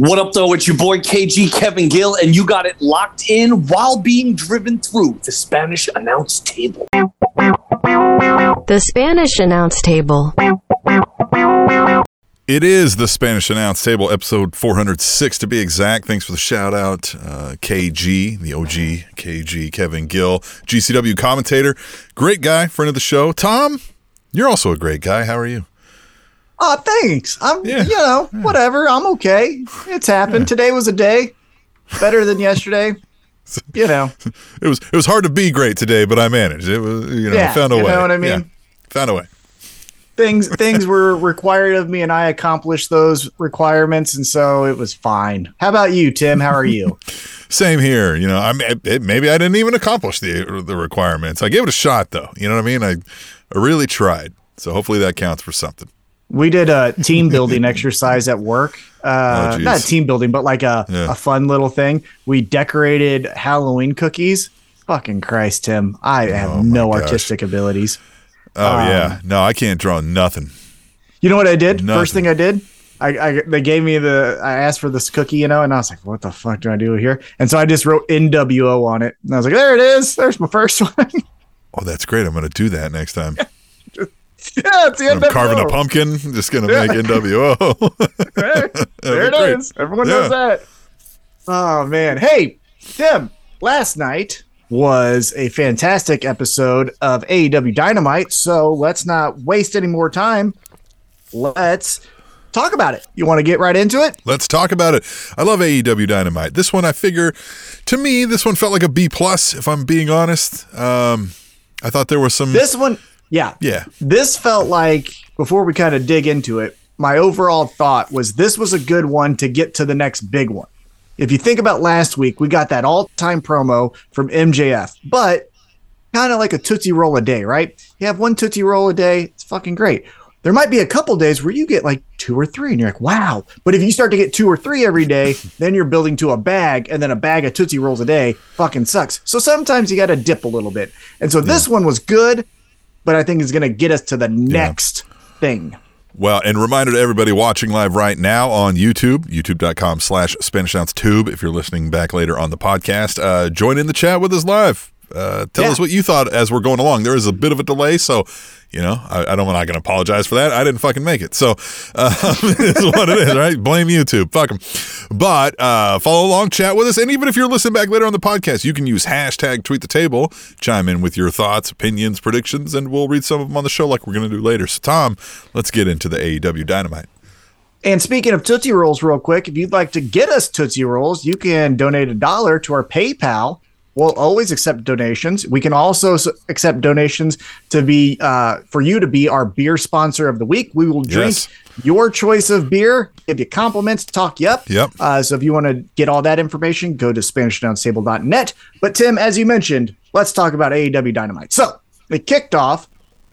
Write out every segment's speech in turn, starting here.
What up, though? It's your boy KG Kevin Gill, and you got it locked in while being driven through the Spanish announce table. The Spanish announce table. It is the Spanish Announce Table, episode 406 to be exact. Thanks for the shout out, uh, KG, the OG KG, Kevin Gill, GCW commentator. Great guy, friend of the show. Tom, you're also a great guy. How are you? Oh, thanks. I'm, Yeah. you know, whatever. I'm okay. It's happened. Today was a day better than yesterday. You know, It was it was hard to be great today, but I managed. It was you know I found a you way. You know what I mean? Yeah, found a way. things things were required of me, and I accomplished those requirements, and so it was fine. How about you, Tim? How are you? Same here. You know, I maybe I didn't even accomplish the the requirements. I gave it a shot though. You know what I mean? I, I really tried. So hopefully that counts for something. We did a team building exercise at work. Uh, Oh, not team building, but like a, Yeah. a fun little thing. We decorated Halloween cookies. Fucking Christ, Tim. I have Oh, no gosh. artistic abilities. Oh Um, yeah. No, I can't draw nothing. You know what I did? Nothing. First thing I did, I, I they gave me the I asked for this cookie, you know, and I was like, what the fuck do I do here? And so I just wrote NWO on it. And I was like, there it is. There's my first one. Oh, that's great. I'm going to do that next time. yeah, it's the I'm carving a pumpkin. Just going to make NWO. There it That'd is. Everyone Yeah. knows that. Oh man. Hey, Tim, last night was a fantastic episode of AEW Dynamite. So let's not waste any more time. Let's talk about it. You want to get right into it? Let's talk about it. I love AEW Dynamite. This one, I figure, to me, this one felt like a B plus. If I'm being honest, um, I thought there was some. This one, yeah. yeah, This felt like before we kind of dig into it, my overall thought was this was a good one to get to the next big one. If you think about last week, we got that all-time promo from MJF, but kind of like a tootsie roll a day, right? You have one tootsie roll a day, it's fucking great. There might be a couple days where you get like two or three, and you're like, wow. But if you start to get two or three every day, then you're building to a bag, and then a bag of tootsie rolls a day fucking sucks. So sometimes you got to dip a little bit. And so this one was good, but I think it's going to get us to the next thing. Well, and reminder to everybody watching live right now on YouTube, youtube.com slash Spanish Tube. If you're listening back later on the podcast, uh, join in the chat with us live. Uh, tell Yeah. us what you thought as we're going along. There is a bit of a delay, so you know I, I don't. Want I'm not going to apologize for that. I didn't fucking make it, so uh, it's what it is, right? Blame YouTube, fuck them. But uh, follow along, chat with us, and even if you're listening back later on the podcast, you can use hashtag Tweet the Table, chime in with your thoughts, opinions, predictions, and we'll read some of them on the show like we're going to do later. So, Tom, let's get into the AEW Dynamite. And speaking of Tootsie Rolls, real quick, if you'd like to get us Tootsie Rolls, you can donate a dollar to our PayPal. We'll always accept donations. We can also accept donations to be uh, for you to be our beer sponsor of the week. We will drink Yes. your choice of beer, give you compliments, talk you up. Yep. Uh, so if you want to get all that information, go to SpanishAnnounceTable.net. But Tim, as you mentioned, let's talk about AEW Dynamite. So it kicked off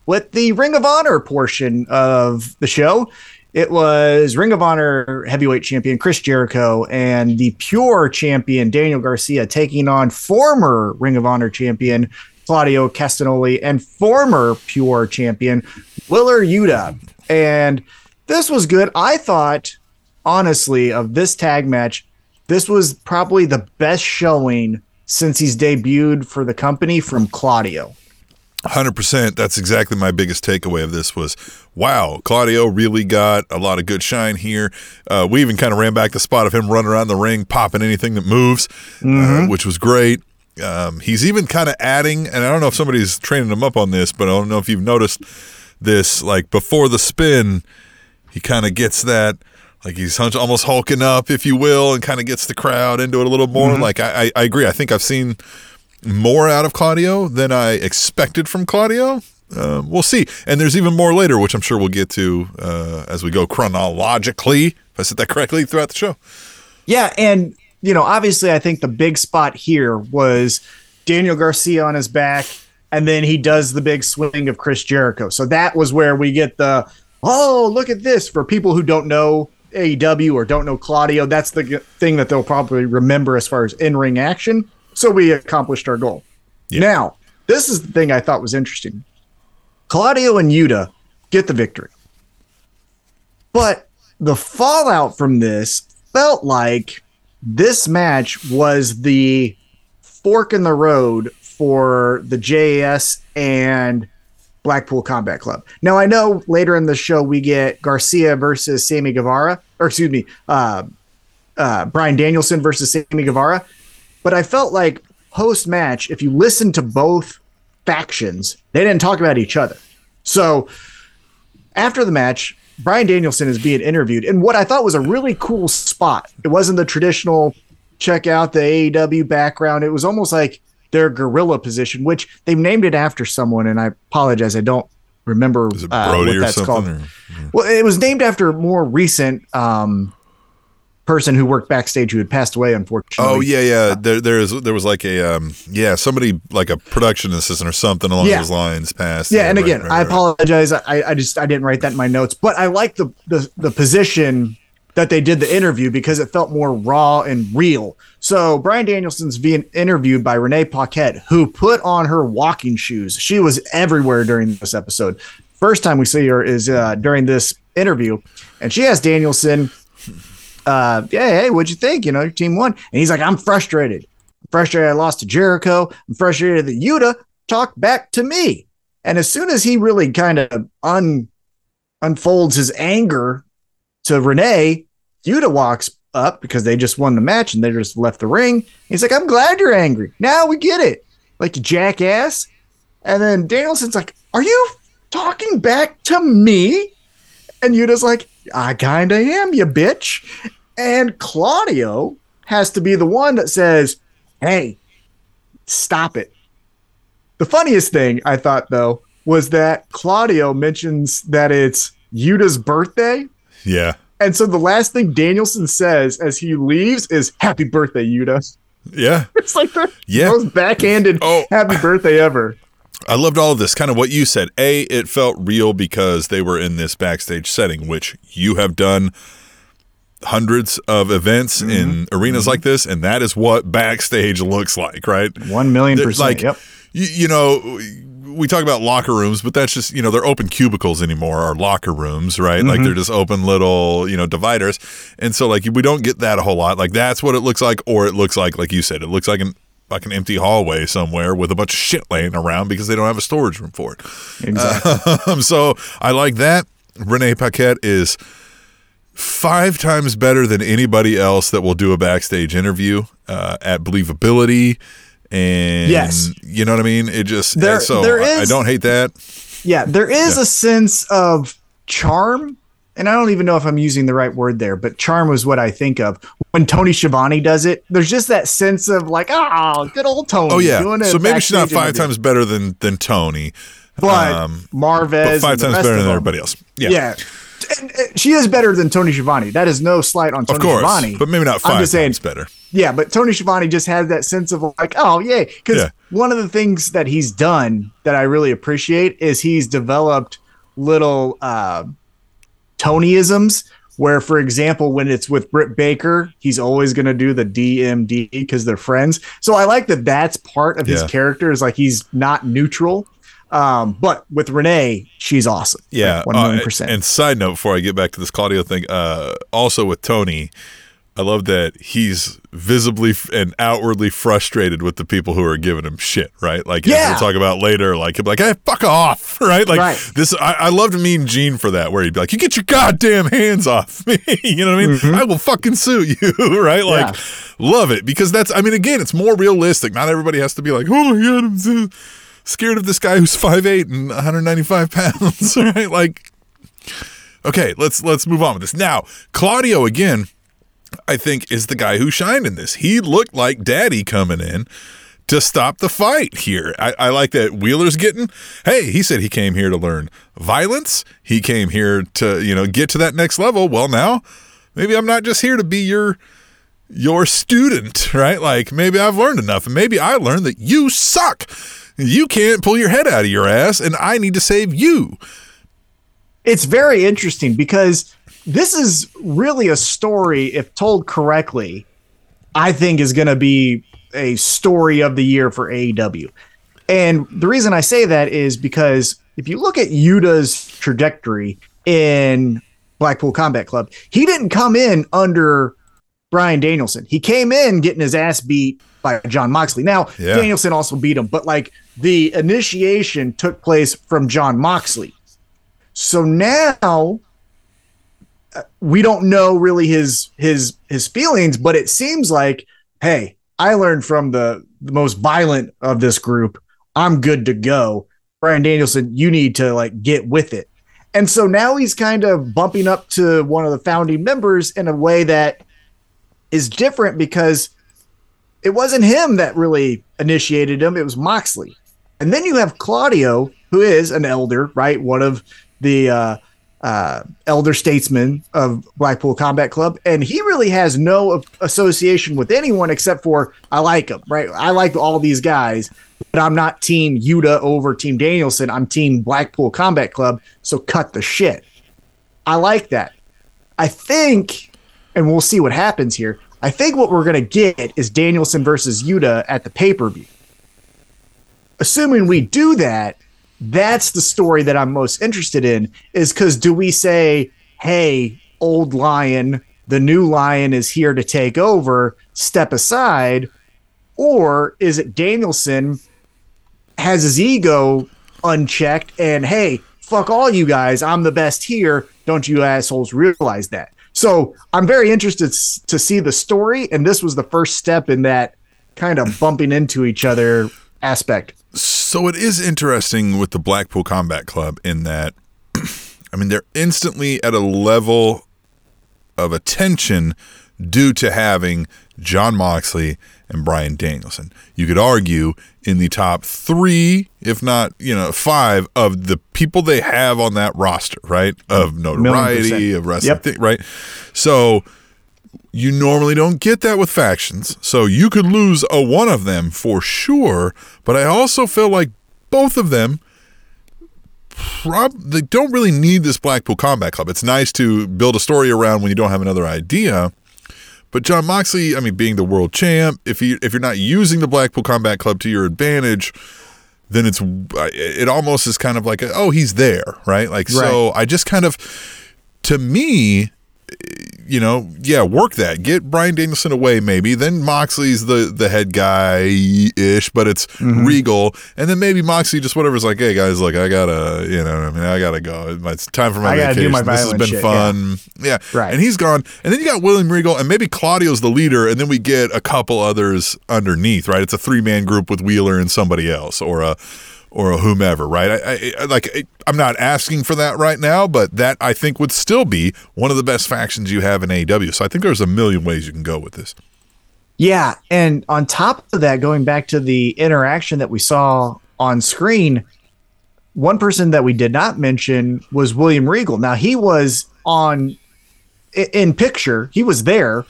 with the Ring of Honor portion of the show. It was Ring of Honor heavyweight champion Chris Jericho and the pure champion Daniel Garcia taking on former Ring of Honor champion Claudio Castagnoli and former pure champion Wheeler Yuta. And this was good. I thought, honestly, of this tag match, this was probably the best showing since he's debuted for the company from Claudio. Hundred percent. That's exactly my biggest takeaway of this was, wow, Claudio really got a lot of good shine here. Uh, we even kind of ran back the spot of him running around the ring, popping anything that moves, uh, which was great. Um, he's even kind of adding, and I don't know if somebody's training him up on this, but I don't know if you've noticed this. Like before the spin, he kind of gets that. Like he's hunch- almost hulking up, if you will, and kind of gets the crowd into it a little more. Like I, I, I agree. I think I've seen more out of Claudio than I expected from Claudio. Uh, we'll see. And there's even more later, which I'm sure we'll get to uh, as we go chronologically, if I said that correctly, throughout the show. Yeah, and you know, obviously, I think the big spot here was Daniel Garcia on his back, and then he does the big swing of Chris Jericho. So that was where we get the oh, look at this for people who don't know AEW or don't know Claudio. That's the thing that they'll probably remember as far as in ring action. So we accomplished our goal. Now, this is the thing I thought was interesting. Claudio and Yuta get the victory. But the fallout from this felt like this match was the fork in the road for the JAS and Blackpool Combat Club. Now I know later in the show we get Garcia versus Sammy Guevara, or excuse me, uh, uh, Bryan Danielson versus Sammy Guevara, but I felt like post match, if you listen to both factions, they didn't talk about each other. So after the match, Bryan Danielson is being interviewed in what I thought was a really cool spot. It wasn't the traditional check out the AEW background. It was almost like their gorilla position, which they've named it after someone. And I apologize, I don't remember uh, what that's called. or- Well, it was named after more recent um, person who worked backstage who had passed away, unfortunately. Oh yeah, yeah. There, there is, there was like a, um, yeah, somebody like a production assistant or something along Yeah. those lines passed. Yeah, and right, again, right, I apologize. I, I just I didn't write that in my notes, but I like the, the the position that they did the interview because it felt more raw and real. So Bryan Danielson's being interviewed by Renee Paquette, who put on her walking shoes. She was everywhere during this episode. First time we see her is uh, during this interview, and she has Danielson, uh, "Yeah, hey, what'd you think? You know, your team won." And he's like, "I'm frustrated. I'm frustrated. I lost to Jericho. I'm frustrated that Yuta talked back to me." And as soon as he really kind of un unfolds his anger to Renee, Yuta walks up because they just won the match and they just left the ring. He's like, I'm glad you're angry. Now we get it. Like jackass. And then Danielson's like, Are you talking back to me? And Yuta's like, I kinda am, you bitch. And Claudio has to be the one that says, Hey, stop it. The funniest thing I thought though was that Claudio mentions that it's Yuta's birthday. Yeah, And so the last thing Danielson says as he leaves is "Happy birthday, Yuta." yeah, It's like the Yeah. most backhanded Oh. "Happy birthday" ever. I loved all of this. Kind of what you said. A, it felt real because they were in this backstage setting, which you have done hundreds of events Mm-hmm. in arenas like this, and that is what backstage looks like, right? One million percent. Like, yep. you, you know, we talk about locker rooms, but that's just, you know, they're open cubicles anymore, or locker rooms, right? Like Mm-hmm. they're just open little, you know, dividers. And so, like, we don't get that a whole lot. Like, that's what it looks like, or it looks like, like you said, it looks like an like an empty hallway somewhere with a bunch of shit laying around because they don't have a storage room for it. Exactly. Um, so I like that. Renee Paquette is five times better than anybody else that will do a backstage interview uh, at believability. And Yes. you know what I mean? It just There- so there I, I don't hate that. yeah, there is Yeah. a sense of charm, and I don't even know if I'm using the right word there, but charm was what I think of when Tony Schiavone does it. There's just that sense of like, oh, good old Tony. Oh yeah. So maybe she's not five interview." times better than than Tony, but um, Marvez, but five times better than everybody else. Yeah. Yeah. And, she is better than Tony Schiavone. That is no slight on Tony Of course, Schiavone. but maybe not five I'm just saying, times better. yeah, but Tony Schiavone just has that sense of like, oh, yay. Because Yeah. one of the things that he's done that I really appreciate is he's developed little uh, Tonyisms where, for example, when it's with Britt Baker, he's always going to do the DMD because they're friends. So I like that that's part of his character is like he's not neutral. Um, but with Renee, she's awesome. Yeah, Like, one uh, million percent. and side note, before I get back to this Claudio thing, uh, also with Tony, I love that he's visibly and outwardly frustrated with the people who are giving him shit. Right, like as Yeah. we'll talk about later. Like he'll be like, "Hey, fuck off!" Right, like Right. this. I, I loved Mean Gene for that, where he'd be like, "You get your goddamn hands off me!" you know what I mean? I will fucking sue you. right, like Mm-hmm. Yeah. love it because that's. I mean, again, it's more realistic. Not everybody has to be like, "Oh my god, I'm so scared of this guy who's 5'8 and 195 pounds." right, like Okay, let's let's move on with this. Now, Claudio again, I think is the guy who shined in this. He looked like daddy coming in to stop the fight here. I, I like that Wheeler's getting hey, he said he came here to learn violence. He came here to, you know, get to that next level. Well now, maybe I'm not just here to be your your student, right? Like maybe I've learned enough and maybe I learned that you suck. You can't pull your head out of your ass and I need to save you. it's very interesting because this is really a story, if told correctly, I think is going to be a story of the year for AEW. And the reason I say that is because if you look at Yuta's trajectory in Blackpool Combat Club, he didn't come in under Bryan Danielson. He came in getting his ass beat by Jon Moxley. Now, Yeah. Danielson also beat him, but like the initiation took place from Jon Moxley. So now we don't know really his his his feelings, but it seems like, hey, I learned from the, the most violent of this group. I'm good to go. Bryan Danielson, you need to like get with it. And so now he's kind of bumping up to one of the founding members in a way that is different because it wasn't him that really initiated him, it was Moxley. And then you have Claudio, who is an elder, right? One of the uh, uh, elder statesman of Blackpool Combat Club. And he really has no association with anyone except for I like him, right? I like all these guys, but I'm not Team Yuta over Team Danielson. I'm Team Blackpool Combat Club. So cut the shit. I like that. I think, and we'll see what happens here. I think what we're to get is Danielson versus Yuta at the pay per view. Assuming we do that, that's the story that I'm most interested in. Is because do we say, hey, old lion, the new lion is here to take over, step aside? Or is it Danielson has his ego unchecked and hey, fuck all you guys, I'm the best here. Don't you assholes realize that? So I'm very interested to see the story, and this was the first step in that kind of bumping into each other aspect. So it is interesting with the Blackpool Combat Club in that, I mean, they're instantly at a level of attention due to having Jon Moxley and Bryan Danielson. You could argue in the top three, if not, you know, five of the people they have on that roster, right? Of notoriety, of wrestling, Yep. thi- right? So you normally don't get that with factions. So you could lose a one of them for sure, but I also feel like both of them prob- they don't really need this Blackpool Combat Club. It's nice to build a story around when you don't have another idea. But Jon Moxley, I mean, being the world champ, if you if you're not using the Blackpool Combat Club to your advantage, then it's it almost is kind of like a, oh he's there, right? Like so, I just kind of to me, you know, yeah, work that. Get Bryan Danielson away, maybe. Then Moxley's the the head guy ish, but it's Mm-hmm. Regal, and then maybe Moxley just whatever's like, hey guys, like I gotta, you know, I mean, I gotta go. It's time for my I vacation. my this has been shit, fun. Yeah. Right. And he's gone, and then you got William Regal, and maybe Claudio's the leader, and then we get a couple others underneath, right? It's a three man group with Wheeler and somebody else, or a or whomever, right? I, I, like I, I'm not asking for that right now, but that I think would still be one of the best factions you have in AEW. So I think there's a million ways you can go with this. Yeah, and on top of that, going back to the interaction that we saw on screen, one person that we did not mention was William Regal. Now he was on in picture, he was there,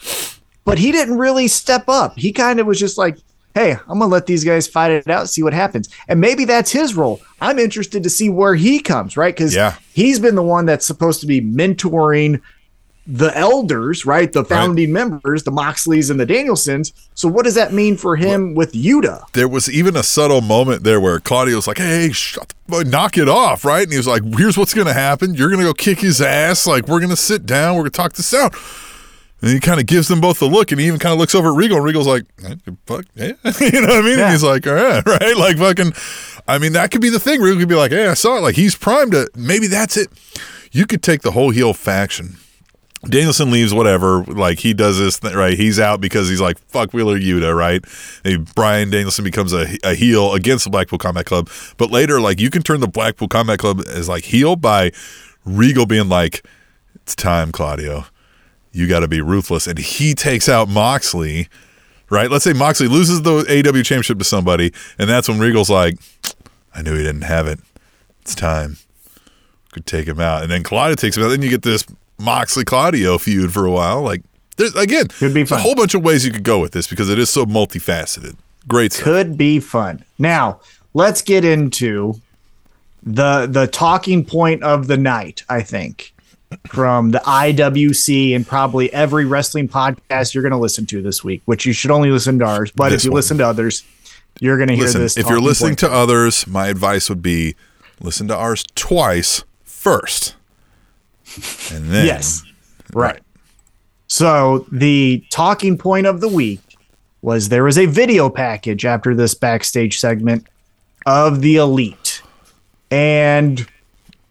but he didn't really step up. He kind of was just like, "Hey, I'm gonna let these guys fight it out, see what happens." And maybe that's his role. I'm interested to see where he comes, right? Because Yeah. he's been the one that's supposed to be mentoring the elders, right? The founding members, the Moxleys and the Danielsons. So what does that mean for him with Yuta? There was even a subtle moment there where Claudio's like, "Hey, shut the, knock it off," right? And he was like, "Here's what's going to happen. You're going to go kick his ass. Like we're going to sit down. We're going to talk this out." And he kind of gives them both a look, and he even kind of looks over at Regal, and Regal's like, eh, "Fuck, yeah," you know what I mean? Yeah. And he's like, "All right, right." Like fucking, I mean, that could be the thing. Regal could be like, "Yeah, I saw it. Like he's primed to. Maybe that's it. You could take the whole heel faction." Danielson leaves, whatever. Like he does this, th- right? He's out because he's like, fuck Wheeler Yuta, right? And Bryan Danielson becomes a, a heel against the Blackpool Combat Club. But later, like, you can turn the Blackpool Combat Club as like heel by Regal being like, it's time, Claudio. You got to be ruthless. And he takes out Moxley, right? Let's say Moxley loses the AW championship to somebody. And that's when Regal's like, I knew he didn't have it. It's time could take him out, and then Claudio takes him out. Then you get this Moxley Claudio feud for a while. Like, there's, again, Could be a whole bunch of ways you could go with this because it is so multifaceted. Great stuff. Could be fun. Now, let's get into the the talking point of the night, I think. From the IWC and probably every wrestling podcast you're going to listen to this week, which you should only listen to ours. But This if you one. listen to others, you're going to hear Listen, this. if you're listening point. to others, my advice would be listen to ours twice first, and then yes, right. So the talking point of the week was there was a video package after this backstage segment of the elite. And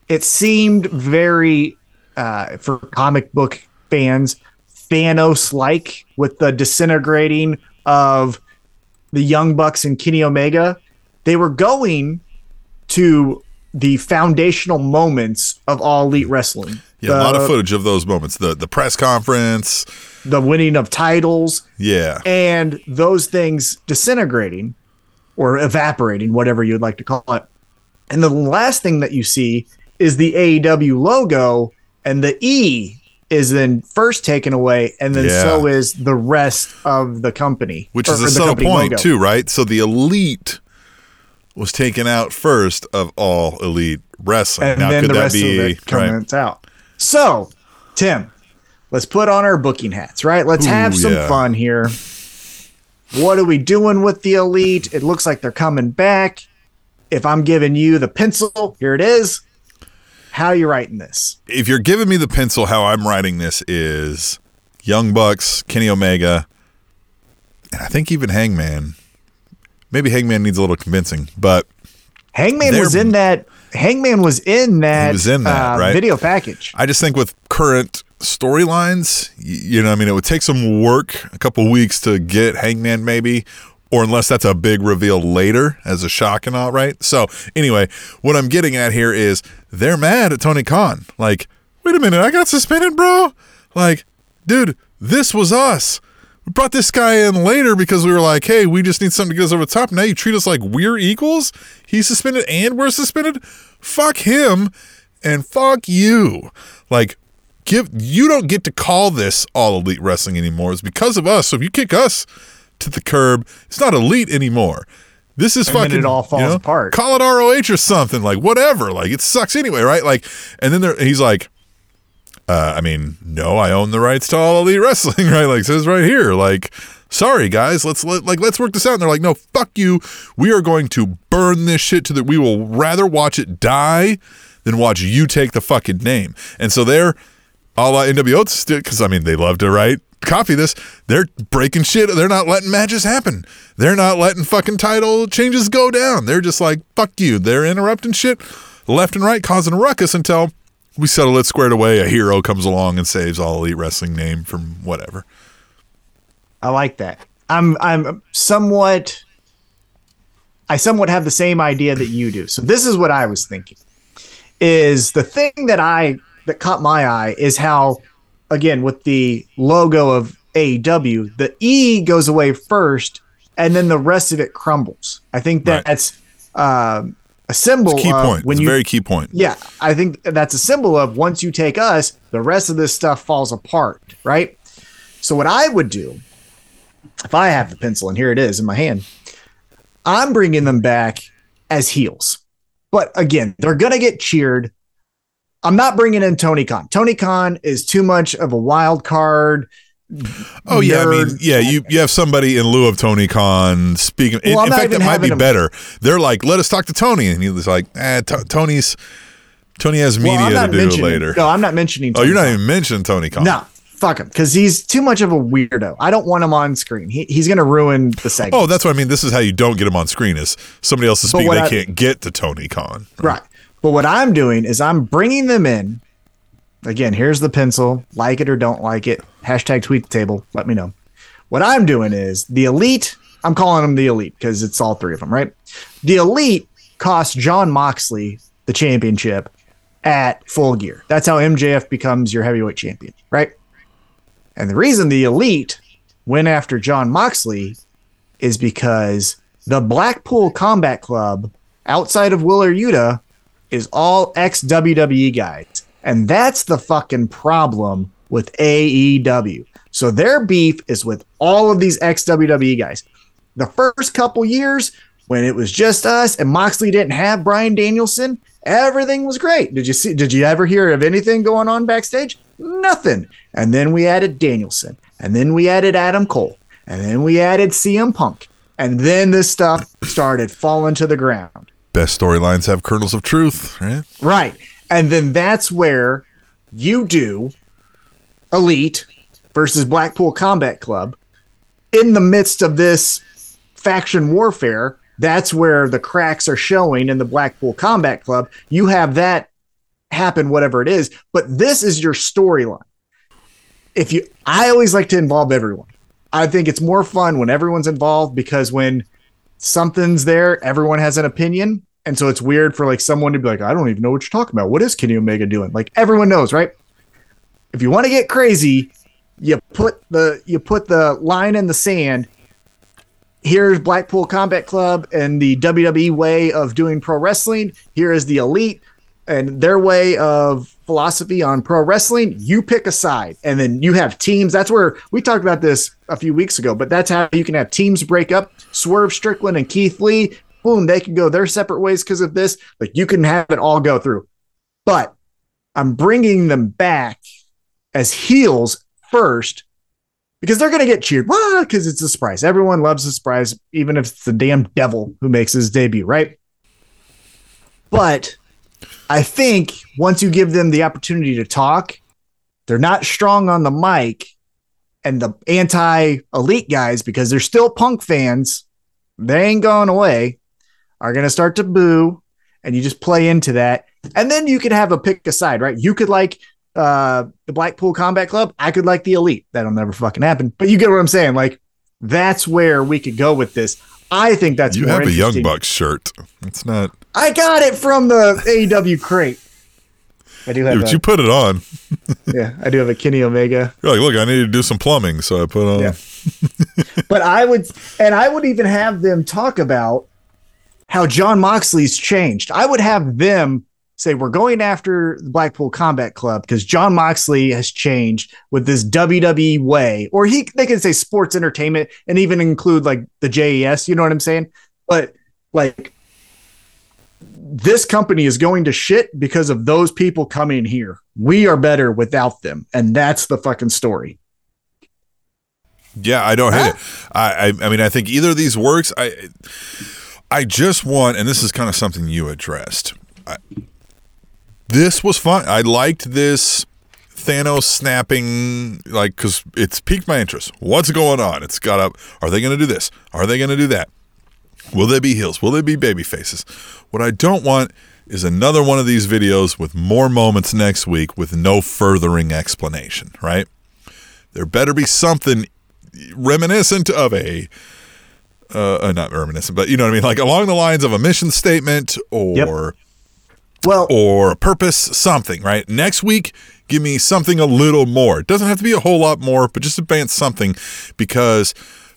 it seemed very uh, for comic book fans, Thanos like with the disintegrating of the Young Bucks and Kenny Omega. They were going to the foundational moments of all elite wrestling. Yeah, the, a lot of footage of those moments. The the press conference. The winning of titles. Yeah. And those things disintegrating or evaporating, whatever you'd like to call it. And the last thing that you see is the AEW logo, and the E is then first taken away, and then Yeah. so is the rest of the company. Which or- is a subtle point logo. too, right? So the elite was taken out first of all elite wrestling. And now then could the that rest be of it comes out. So, Tim, let's put on our booking hats, right? Let's have some yeah. fun here. What are we doing with the elite? It looks like they're coming back. If I'm giving you the pencil, here it is. How you writing this? if you're giving me the pencil, how I'm writing this is Young Bucks, Kenny Omega, and I think even Hangman. Maybe Hangman needs a little convincing, but Hangman was in that. Hangman was in that. was in that, uh, right? Video package. I just think with current storylines, y- you know, I mean, it would take some work, a couple weeks to get Hangman, maybe, or unless that's a big reveal later as a shock and all, right? So, anyway, what I'm getting at here is they're mad at Tony Khan. Like, wait a minute, I got suspended, bro? Like, dude, this was us. We brought this guy in later because we were like, hey, we just need something to get us over the top. Now you treat us like we're equals? He's suspended and we're suspended? Fuck him and fuck you. Like, give you don't get to call this all elite wrestling anymore. It's because of us. So if you kick us to the curb, it's not elite anymore. This is And fucking it all falls you know, apart. Call it ROH or something, like whatever. Like it sucks anyway, right? Like, and then there, he's like, uh, I mean, no, I own the rights to all elite wrestling, right? Like says right here, like, sorry guys, let's let, like let's work this out. And they're like, no, fuck you. We are going to burn this shit to the. We will rather watch it die than watch you take the fucking name. And so they're a la NWO because I mean they love to write copy this. They're breaking shit. They're not letting matches happen. They're not letting fucking title changes go down. They're just like fuck you. They're interrupting shit left and right, causing a ruckus until we settle it squared away. A hero comes along and saves all elite wrestling name from whatever. I like that. I'm I'm somewhat I somewhat have the same idea that you do. So this is what I was thinking. Is the thing that I that caught my eye is how again with the logo of AEW, the E goes away first and then the rest of it crumbles. I think Right. that's um, a symbol Key of point. when It's a you very key point. yeah, I think that's a symbol of once you take us, the rest of this stuff falls apart, right? So what I would do, if I have the pencil and here it is in my hand, I'm bringing them back as heels. But again, they're gonna get cheered. I'm not bringing in Tony Khan. Tony Khan is too much of a wild card. Oh yeah, I mean, yeah, you you have somebody in lieu of Tony Khan speaking. in Well, I'm in fact, that might be better. They're like, let us talk to Tony, and he's like, eh, T- Tony's Tony has media I'm to do later. No, I'm not mentioning. oh, you're not Khan. even mentioning Tony Khan. No, fuck him, because he's too much of a weirdo. I don't want him on screen. He, he's gonna ruin the segment. Oh, that's what I mean. This is how you don't get him on screen. Is somebody else is speaking. They I- can't get to Tony Khan. Right. But what I'm doing is I'm bringing them in. Again, here's the pencil. Like it or don't like it. Hashtag tweet the table. Let me know. What I'm doing is the elite. I'm calling them the elite because it's all three of them, right? The elite cost Jon Moxley the championship at full gear. That's how MJF becomes your heavyweight champion, right? And the reason the elite went after Jon Moxley is because the Blackpool Combat Club outside of Wheeler Yuta is all ex WWE guys. And that's the fucking problem with AEW. So their beef is with all of these ex WWE guys. The first couple years, when it was just us and Moxley didn't have Bryan Danielson, everything was great. Did you see? Did you ever hear of anything going on backstage? Nothing. And then we added Danielson, and then we added Adam Cole, and then we added CM Punk, and then this stuff started falling to the ground. Best storylines have kernels of truth, right? Right. And then that's where you do Elite versus Blackpool Combat Club. In the midst of this faction warfare, that's where the cracks are showing in the Blackpool Combat Club. You have that happen, whatever it is, but this is your storyline. If you, I always like to involve everyone. I think it's more fun when everyone's involved because when something's there, everyone has an opinion. And so it's weird for like someone to be like, I don't even know what you're talking about. What is Kenny Omega doing? Like everyone knows, right? If you want to get crazy, you put the you put the line in the sand. Here's Blackpool Combat Club and the WWE way of doing pro wrestling. Here is the elite and their way of philosophy on pro wrestling. You pick a side, and then you have teams. That's where we talked about this a few weeks ago, but that's how you can have teams break up. Swerve Strickland and Keith Lee, boom, they can go their separate ways because of this. Like you can have it all go through. But I'm bringing them back as heels first because they're going to get cheered. Because it's a surprise. Everyone loves a surprise, even if it's the damn devil who makes his debut, right? But I think once you give them the opportunity to talk, they're not strong on the mic. And the anti elite guys, because they're still punk fans, they ain't going away, are going to start to boo. And you just play into that. And then you could have a pick aside, right? You could like uh, the Blackpool Combat Club. I could like the elite. That'll never fucking happen. But you get what I'm saying. Like, that's where we could go with this. I think that's You have a Young. Bucks shirt. It's not. I got it from the AEW crate. I do have But a, you put it on. yeah, I do have a Kenny Omega. You're like, look, I need to do some plumbing, so I put on. Yeah. But I would and I would even have them talk about how Jon Moxley's changed. I would have them say we're going after the Blackpool Combat Club because Jon Moxley has changed with this WWE way, or he they can say sports entertainment and even include like the JAS. You know what I'm saying? But like this company is going to shit because of those people coming here. We are better without them, and that's the fucking story. Yeah, I don't hate it. I, I, I mean, I think either of these works. I, I just want, and this is kind of something you addressed. I, this was fun. I liked this Thanos snapping, like, because it's piqued my interest. What's going on? It's got up. Are they going to do this? Are they going to do that? Will they be heels? Will they be baby faces? What I don't want is another one of these videos with more moments next week with no furthering explanation, right? There better be something reminiscent of a uh, uh, not reminiscent, but you know what I mean, like along the lines of a mission statement or Well, or a purpose, something, right? Next week, give me something a little more. It doesn't have to be a whole lot more, but just advance something because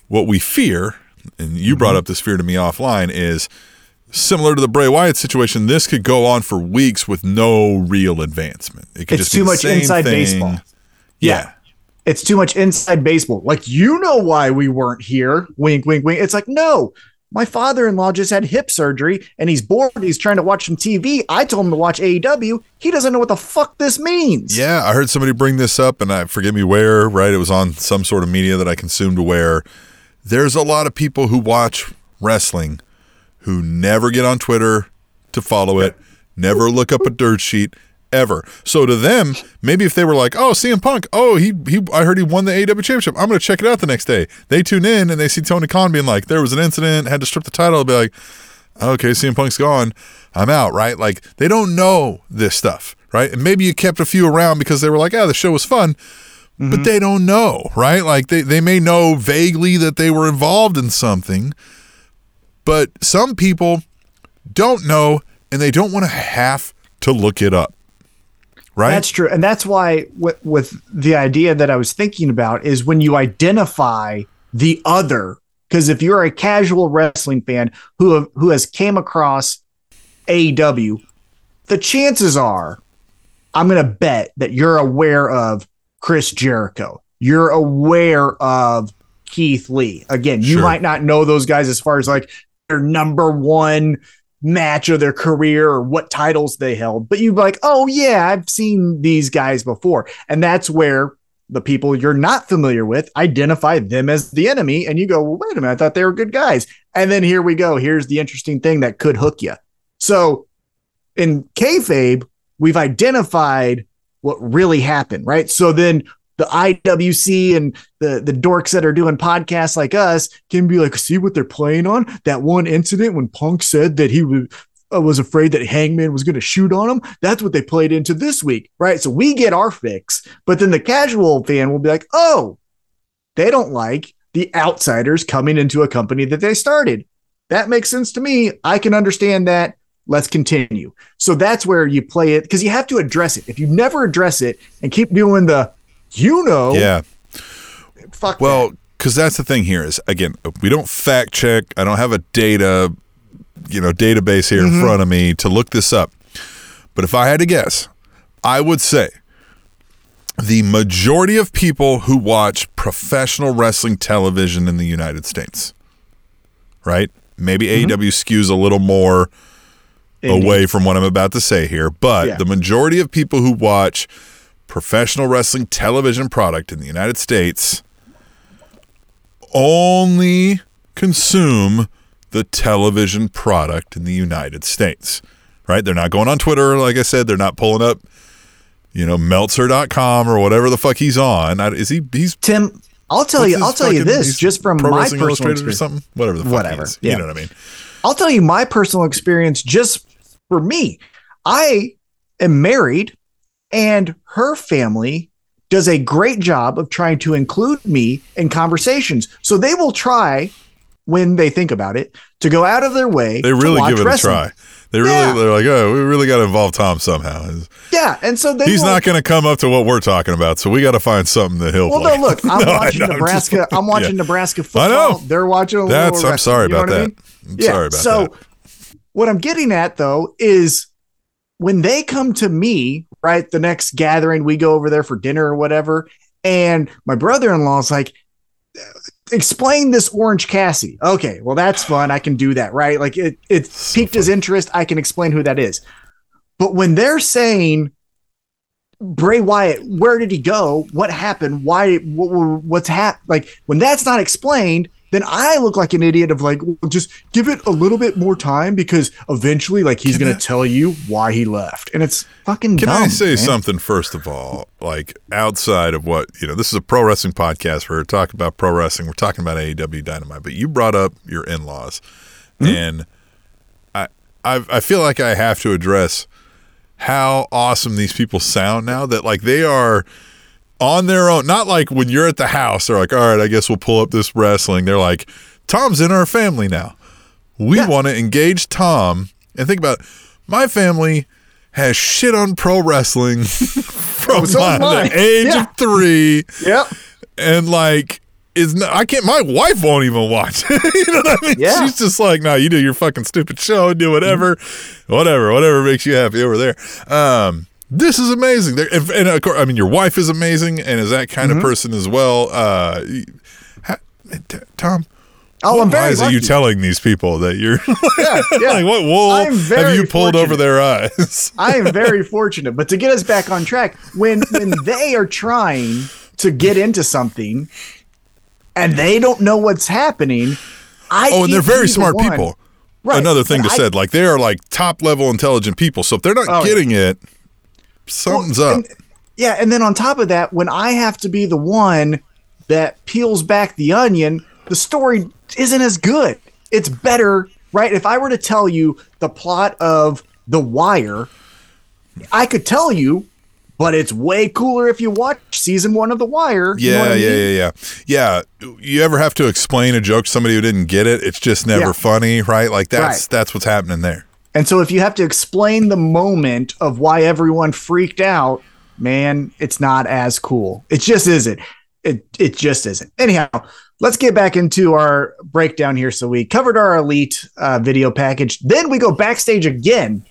what we fear, and you brought Mm-hmm. up this fear to me offline, is similar to the Bray Wyatt situation. This could go on for weeks with no real advancement. It could It's just be too much inside thing. baseball. Yeah. it's too much inside baseball. Like, you know why we weren't here. Wink, wink, wink. It's like, no, my father in law just had hip surgery and he's bored. He's trying to watch some TV. I told him to watch AEW. He doesn't know what the fuck this means. Yeah, I heard somebody bring this up, and I forget me where. Right, it was on some sort of media that I consumed. Where there's a lot of people who watch wrestling who never get on Twitter to follow it, never look up a dirt sheet ever. So to them, maybe if they were like, "Oh, CM Punk, oh he he, I heard he won the AEW championship. I'm going to check it out the next day." They tune in and they see Tony Khan being like, "There was an incident, had to strip the title." They'll be like, okay, CM Punk's gone. I'm out, right? Like they don't know this stuff, right? And maybe you kept a few around because they were like, oh, the show was fun, but mm-hmm. they don't know, right? Like they, they may know vaguely that they were involved in something, but some people don't know and they don't want to have to look it up, right? That's true. And that's why with, with the idea that I was thinking about is when you identify the other, because if you're a casual wrestling fan who have, who has came across AEW, the chances are I'm going to bet that you're aware of Chris Jericho. You're aware of Keith Lee. Again, you Sure. might not know those guys as far as like their number one match of their career or what titles they held, but you'd be like, oh, yeah, I've seen these guys before. And that's where the people you're not familiar with identify them as the enemy. And you go, well, wait a minute, I thought they were good guys. And then here we go. Here's the interesting thing that could hook you. So in kayfabe, we've identified what really happened, right? So then the IWC and the the dorks that are doing podcasts like us can be like, see what they're playing on? That one incident when Punk said that he was uh, was afraid that Hangman was going to shoot on him. That's what they played into this week, right? So we get our fix, but then the casual fan will be like, oh, they don't like the outsiders coming into a company that they started. That makes sense to me. I can understand that. Let's continue. So that's where you play it because you have to address it. If you never address it and keep doing the, you know, Yeah. fuck. Well, that. because that's the thing here is again, we don't fact check. I don't have a data, you know, database here in mm-hmm. front of me to look this up. But if I had to guess, I would say the majority of people who watch professional wrestling television in the United States, right? Maybe mm-hmm. AEW skews a little more away from what I'm about to say here, but Yeah. the majority of people who watch professional wrestling television product in the United States only consume the television product in the United States. Right? They're not going on Twitter, like I said. They're not pulling up, you know, Meltzer.com or whatever the fuck he's on. Is he? He's Tim, I'll tell you, I'll tell you this just from my personal Illustrated or experience. something. Whatever the fuck Whatever, yeah. You know what I mean? I'll tell you my personal experience just for me. I am married and her family does a great job of trying to include me in conversations. So they will try when they think about it to go out of their way. They to really watch give it wrestling. a try. They really, Yeah. they're like, oh, we really got to involve Tom somehow. Yeah, and so they He's will- not going to come up to what we're talking about, so we got to find something that he'll. Well, play. no, look, I'm No, watching know, I'm just Nebraska. I'm watching yeah. Nebraska I football. know. They're watching a little. That's. I'm sorry about I that. mean? I'm Yeah, sorry about so that. So what I'm getting at though is when they come to me, right, the next gathering, we go over there for dinner or whatever, and my brother-in-law is like, explain this Orange Cassidy. Okay, well that's fun. I can do that, right? Like it it So piqued his interest. I can explain who that is. But when they're saying Bray Wyatt, where did he go? What happened? Why? What- what's happened? Like when that's not explained, then I look like an idiot of like, well, just give it a little bit more time because eventually, like, he's gonna I- tell you why he left, and it's fucking. Can dumb, I say man. something first of all? Like outside of what you know, this is a pro wrestling podcast. We're talking about pro wrestling. We're talking about AEW Dynamite. But you brought up your in-laws, Hmm? and I, I, I feel like I have to address how awesome these people sound now. That like they are on their own. Not like when you're at the house, they're like, all right, I guess we'll pull up this wrestling. They're like, Tom's in our family now. We Yeah. want to engage Tom. And think about it, my family has shit on pro wrestling from Oh, so the age Yeah. of three. Yep. And like, is not, I can't, my wife won't even watch. you know what I mean? Yeah. She's just like, no, you do your fucking stupid show, do whatever, Mm-hmm. whatever, whatever makes you happy over there. Um, this is amazing. And, and of course, I mean, your wife is amazing and is that kind Mm-hmm. of person as well. Uh, ha- t- Tom, Oh, what lies are you telling these people that you're Yeah, yeah. like, what wool have you pulled over their eyes? I am very fortunate. But to get us back on track, when when they are trying to get into something and they don't know what's happening, I Oh, and they're very smart one- people. Right. Another thing to I- said, like they are like top level intelligent people. So if they're not Oh, yeah. getting it, something's Well, up. and- yeah, and then on top of that, when I have to be the one that peels back the onion, the story isn't as good. It's better, right? If I were to tell you the plot of The Wire, I could tell you, but it's way cooler if you watch season one of The Wire. You know Yeah, yeah, mean? yeah, yeah. Yeah. You ever have to explain a joke to somebody who didn't get it? It's just never Yeah. funny, right? Like that's Right. that's what's happening there. And so if you have to explain the moment of why everyone freaked out, man, it's not as cool. It just isn't. It it just isn't. Anyhow, let's get back into our breakdown here. So we covered our elite uh, video package. Then we go backstage again.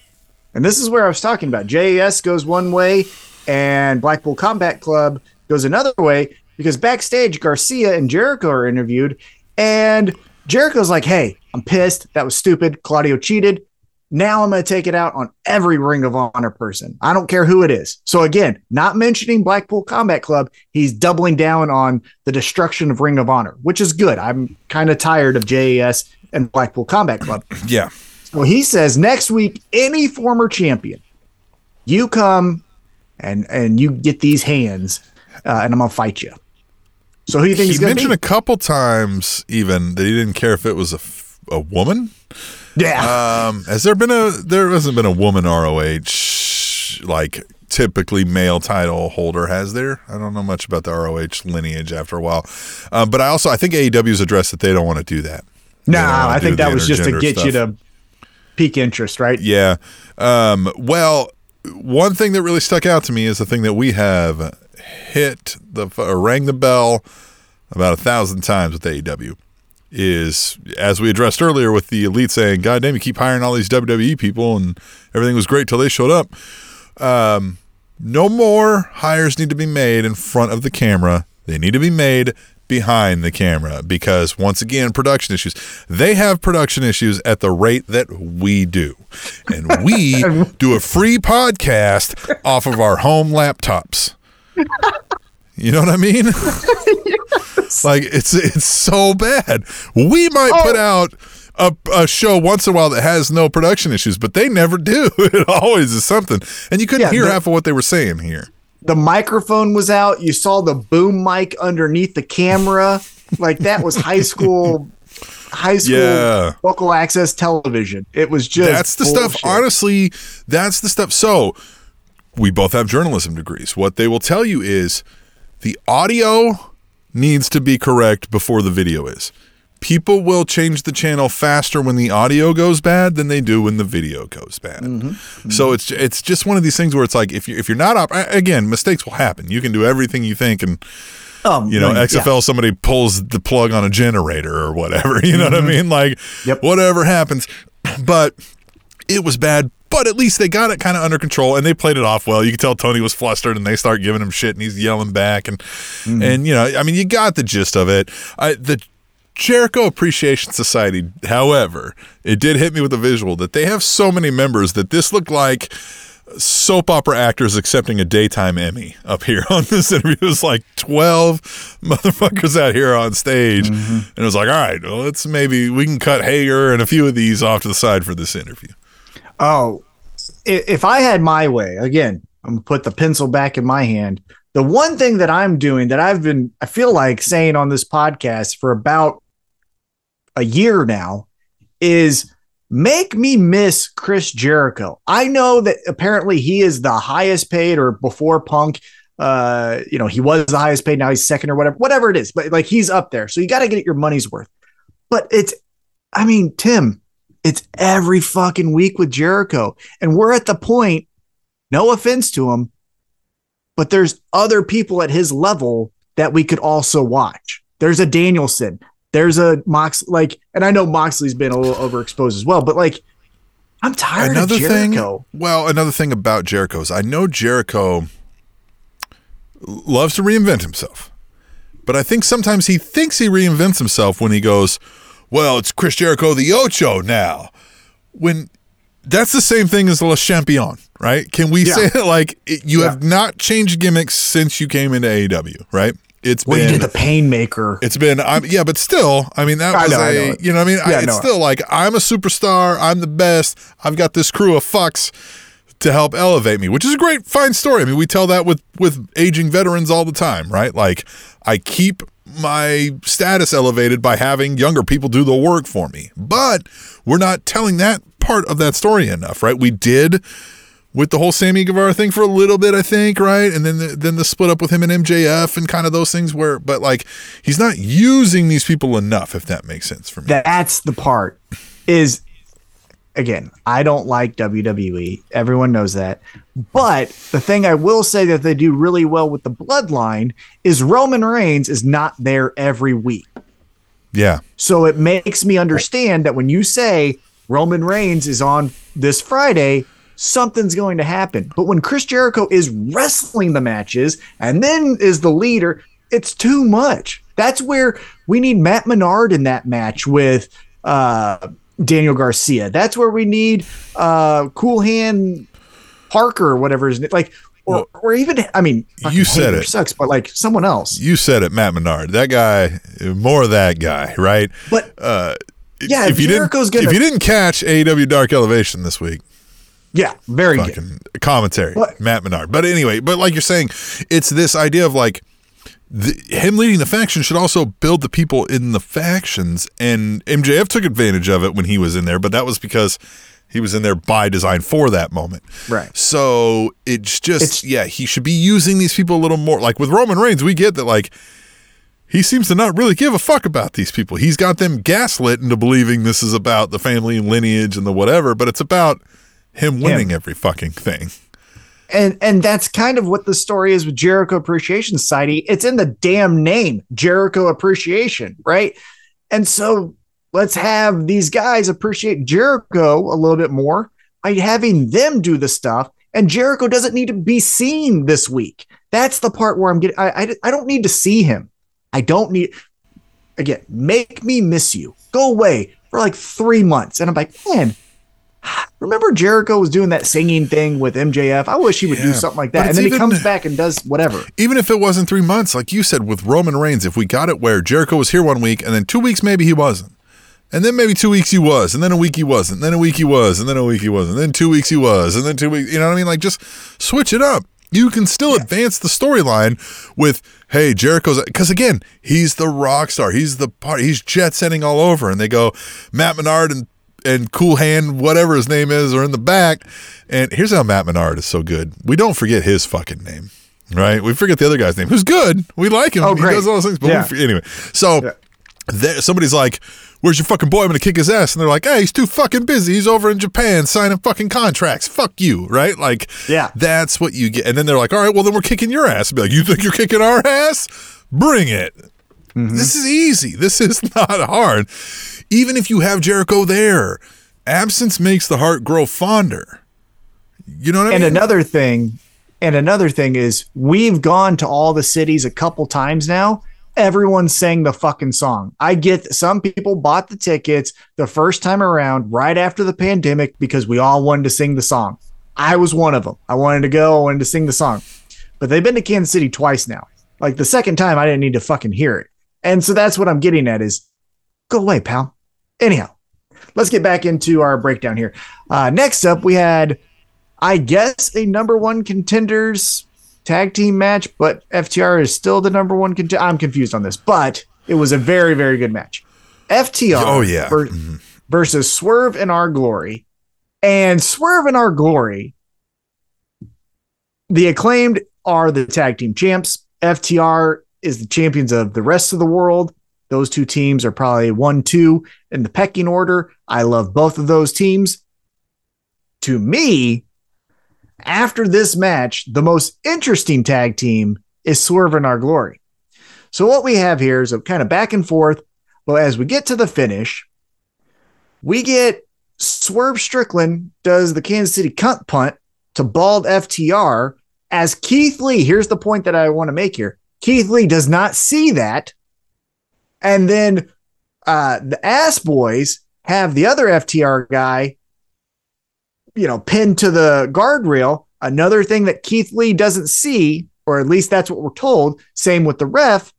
And this is where I was talking about. JAS goes one way and Blackpool Combat Club goes another way because backstage Garcia and Jericho are interviewed and Jericho's like, "Hey, I'm pissed. That was stupid. Claudio cheated. Now I'm going to take it out on every Ring of Honor person. I don't care who it is." So again, not mentioning Blackpool Combat Club, he's doubling down on the destruction of Ring of Honor, which is good. I'm kind of tired of JAS and Blackpool Combat Club. Yeah. So he says next week, any former champion, you come and and you get these hands, uh, and I'm gonna fight you. So who do you think He mentioned be? a couple times even that he didn't care if it was a, a woman. Yeah, Um, has there been a there hasn't been a woman ROH like typically male title holder has there? I don't know much about the ROH lineage after a while, um, but I also I think AEW's addressed that they don't want to do that. No, don't I think that was just to get you to peak interest, right? Yeah. Um, well, one thing that really stuck out to me is the thing that we have hit the or rang the bell about a thousand times with AEW is as we addressed earlier with the elite saying, "God damn, you keep hiring all these WWE people and everything was great till they showed up." Um, no more hires need to be made in front of the camera. They need to be made behind the camera because once again production issues they have production issues at the rate that we do and we do a free podcast off of our home laptops you know what i mean like it's it's so bad. We might put oh. out a, a show once in a while that has no production issues but they never do. It always is something. And you couldn't Yeah, hear the- half of what they were saying here. The microphone was out. You saw the boom mic underneath the camera. Like that was high school, high school Yeah. local access television. It was just that's the stuff honestly that's the stuff. So we both have journalism degrees. What they will tell you is the audio needs to be correct before the video is people will change the channel faster when the audio goes bad than they do when the video goes bad Mm-hmm. so it's it's just one of these things where it's like if you if you're not op- again mistakes will happen you can do everything you think and Um, you know, yeah. XFL somebody pulls the plug on a generator or whatever. You know what I mean? Like, Mm-hmm. Yep. whatever happens. But it was bad. But at least they got it kind of under control and they played it off well. You could tell Tony was flustered and they start giving him shit and he's yelling back and Mm-hmm. and you know, I mean, you got the gist of it. I, the Jericho Appreciation Society, however, it did hit me with a visual that they have so many members that this looked like soap opera actors accepting a daytime Emmy up here on this interview. It was like 12 motherfuckers out here on stage. And it was like, all right, well, let's maybe we can cut Hager and a few of these off to the side for this interview. Oh, if I had my way, again, I'm gonna put the pencil back in my hand. The one thing that I'm doing that I've been, I feel like saying on this podcast for about a year now is make me miss Chris Jericho. I know that apparently he is the highest paid or before Punk, uh, you know, he was the highest paid, now he's second or whatever, whatever it is, but like he's up there. So you got to get your money's worth. But it's, I mean, Tim, it's every fucking week with Jericho. And we're at the point, no offense to him, but there's other people at his level that we could also watch. There's a Danielson. There's a Mox like, and I know Moxley's been a little overexposed as well, but like, I'm tired another of thing, Jericho. well, another thing about Jericho is I know Jericho loves to reinvent himself, but I think sometimes he thinks he reinvents himself when he goes, "Well, it's Chris Jericho the Ocho now." When that's the same thing as Le Champion, right? Can we Yeah. say it like it, you Yeah. have not changed gimmicks since you came into AEW, right? It's Well, you been did the Painmaker. it's been, I'm, yeah, but still, I mean, that was know, I a, know you know, what I mean, Yeah, I it's it. still like I'm a superstar, I'm the best, I've got this crew of fucks to help elevate me, which is a great, fine story. I mean, we tell that with with aging veterans all the time, right? Like, I keep my status elevated by having younger people do the work for me, but we're not telling that part of that story enough, right? We did with the whole Sammy Guevara thing for a little bit, I think, right? And then the, then the split up with him and MJF and kind of those things where, but like he's not using these people enough, if that makes sense for me. That's the part. Is again, I don't like WWE. Everyone knows that. But the thing I will say that they do really well with the bloodline is Roman Reigns is not there every week. yeah, So it makes me understand that when you say Roman Reigns is on this Friday, something's going to happen. But when Chris Jericho is wrestling the matches and then is the leader, it's too much. That's where we need Matt Menard in that match with uh, Daniel Garcia. That's where we need uh, Cool Hand Parker or whatever his name. Like, or, or even I mean, You said it. sucks, but like someone else. you said it, Matt Menard. That guy, more of that guy, right? But Uh, Yeah, if you Jericho's didn't, gonna- if you didn't catch AEW Dark Elevation this week, yeah, very good. commentary, What? Matt Menard. But anyway, but like you're saying, it's this idea of like the, him leading the faction should also build the people in the factions. And MJF took advantage of it when he was in there, but that was because he was in there by design for that moment. Right. So it's just, It's- yeah, he should be using these people a little more. Like with Roman Reigns, we get that, like, he seems to not really give a fuck about these people. He's got them gaslit into believing this is about the family and lineage and the whatever, but it's about him winning every fucking thing. And and that's kind of what the story is with Jericho Appreciation Society. It's in the damn name, Jericho Appreciation, right? And so let's have these guys appreciate Jericho a little bit more by having them do the stuff. And Jericho doesn't need to be seen this week. That's the part where I'm getting. I I, I don't need to see him. I don't need. Again, make me miss you. Go away for like three months, and I'm like, man. Remember Jericho was doing that singing thing with MJF? I wish he would do something like that. And then he comes back and does whatever. even if it wasn't three months, like you said with Roman Reigns, if we got it where Jericho was here one week and then two weeks maybe he wasn't, and then maybe two weeks he was, and then a week he wasn't, then a week he was, and then a week he wasn't, then two weeks he was, and then two weeks. You know what I mean? Like just switch it up. You can still advance the storyline with, hey, Jericho's because again, he's the rock star. He's the part. He's jet setting all over, and they go Matt Menard and and Cool Hand, whatever his name is, are in the back. And here's how Matt Menard is so good. We don't forget his fucking name, right? We forget the other guy's name, who's good. We like him. Oh, he great. does all those things. But Yeah. anyway, so Yeah. there, somebody's like, "Where's your fucking boy? I'm gonna kick his ass." And they're like, "Hey, he's too fucking busy. He's over in Japan signing fucking contracts. Fuck you, right?" Like, Yeah. that's what you get. And then they're like, "All right, well then we're kicking your ass." Be like, "You think you're kicking our ass? Bring it." Mm-hmm. This is easy. This is not hard. Even if you have Jericho there, absence makes the heart grow fonder. You know what I And mean? another thing, and another thing is we've gone to all the cities a couple times now. Everyone sang the fucking song. I get that some people bought the tickets the first time around right after the pandemic because we all wanted to sing the song. I was one of them. I wanted to go, I wanted to sing the song. But they've been to Kansas City twice now. Like the second time, I didn't need to fucking hear it. And so that's what I'm getting at is go away, pal. Anyhow, let's get back into our breakdown here. Uh, next up, we had I guess a number one contenders tag team match, but FTR is still the number one contender. I'm confused on this, but it was a very, very good match. FTR Oh, yeah. ver- versus Swerve in Our Glory. And Swerve in Our Glory, the acclaimed are the tag team champs. FTR is the champions of the rest of the world. Those two teams are probably one, two in the pecking order. I love both of those teams. To me, after this match, the most interesting tag team is Swerve and Our Glory. So what we have here is a kind of back and forth. But as we get to the finish, we get Swerve Strickland does the Kansas City cunt punt to bald FTR as Keith Lee. Here's the point that I want to make here. Keith Lee does not see that. And then uh, the ass boys have the other FTR guy, you know, pinned to the guardrail. Another thing that Keith Lee doesn't see, or at least that's what we're told. Same with the ref.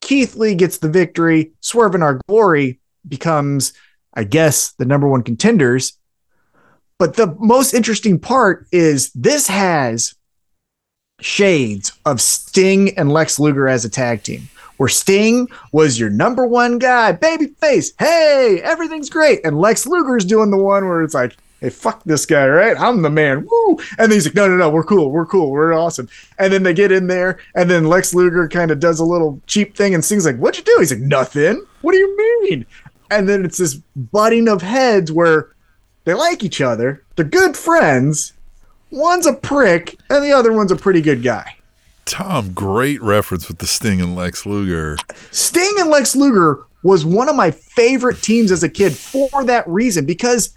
Keith Lee gets the victory. Swerve in Our Glory becomes, I guess, the number one contenders. But the most interesting part is this has shades of Sting and Lex Luger as a tag team, where Sting was your number one guy, babyface. Hey, everything's great. And Lex Luger's doing the one where it's like, hey, fuck this guy, right? I'm the man. Woo. And then he's like, no, no, no, we're cool. We're cool. We're awesome. And then they get in there, and then Lex Luger kind of does a little cheap thing, and Sting's like, what'd you do? He's like, nothing. What do you mean? And then it's this butting of heads where they like each other. They're good friends. One's a prick, and the other one's a pretty good guy. Tom, great reference with the Sting and Lex Luger. Sting and Lex Luger was one of my favorite teams as a kid for that reason. Because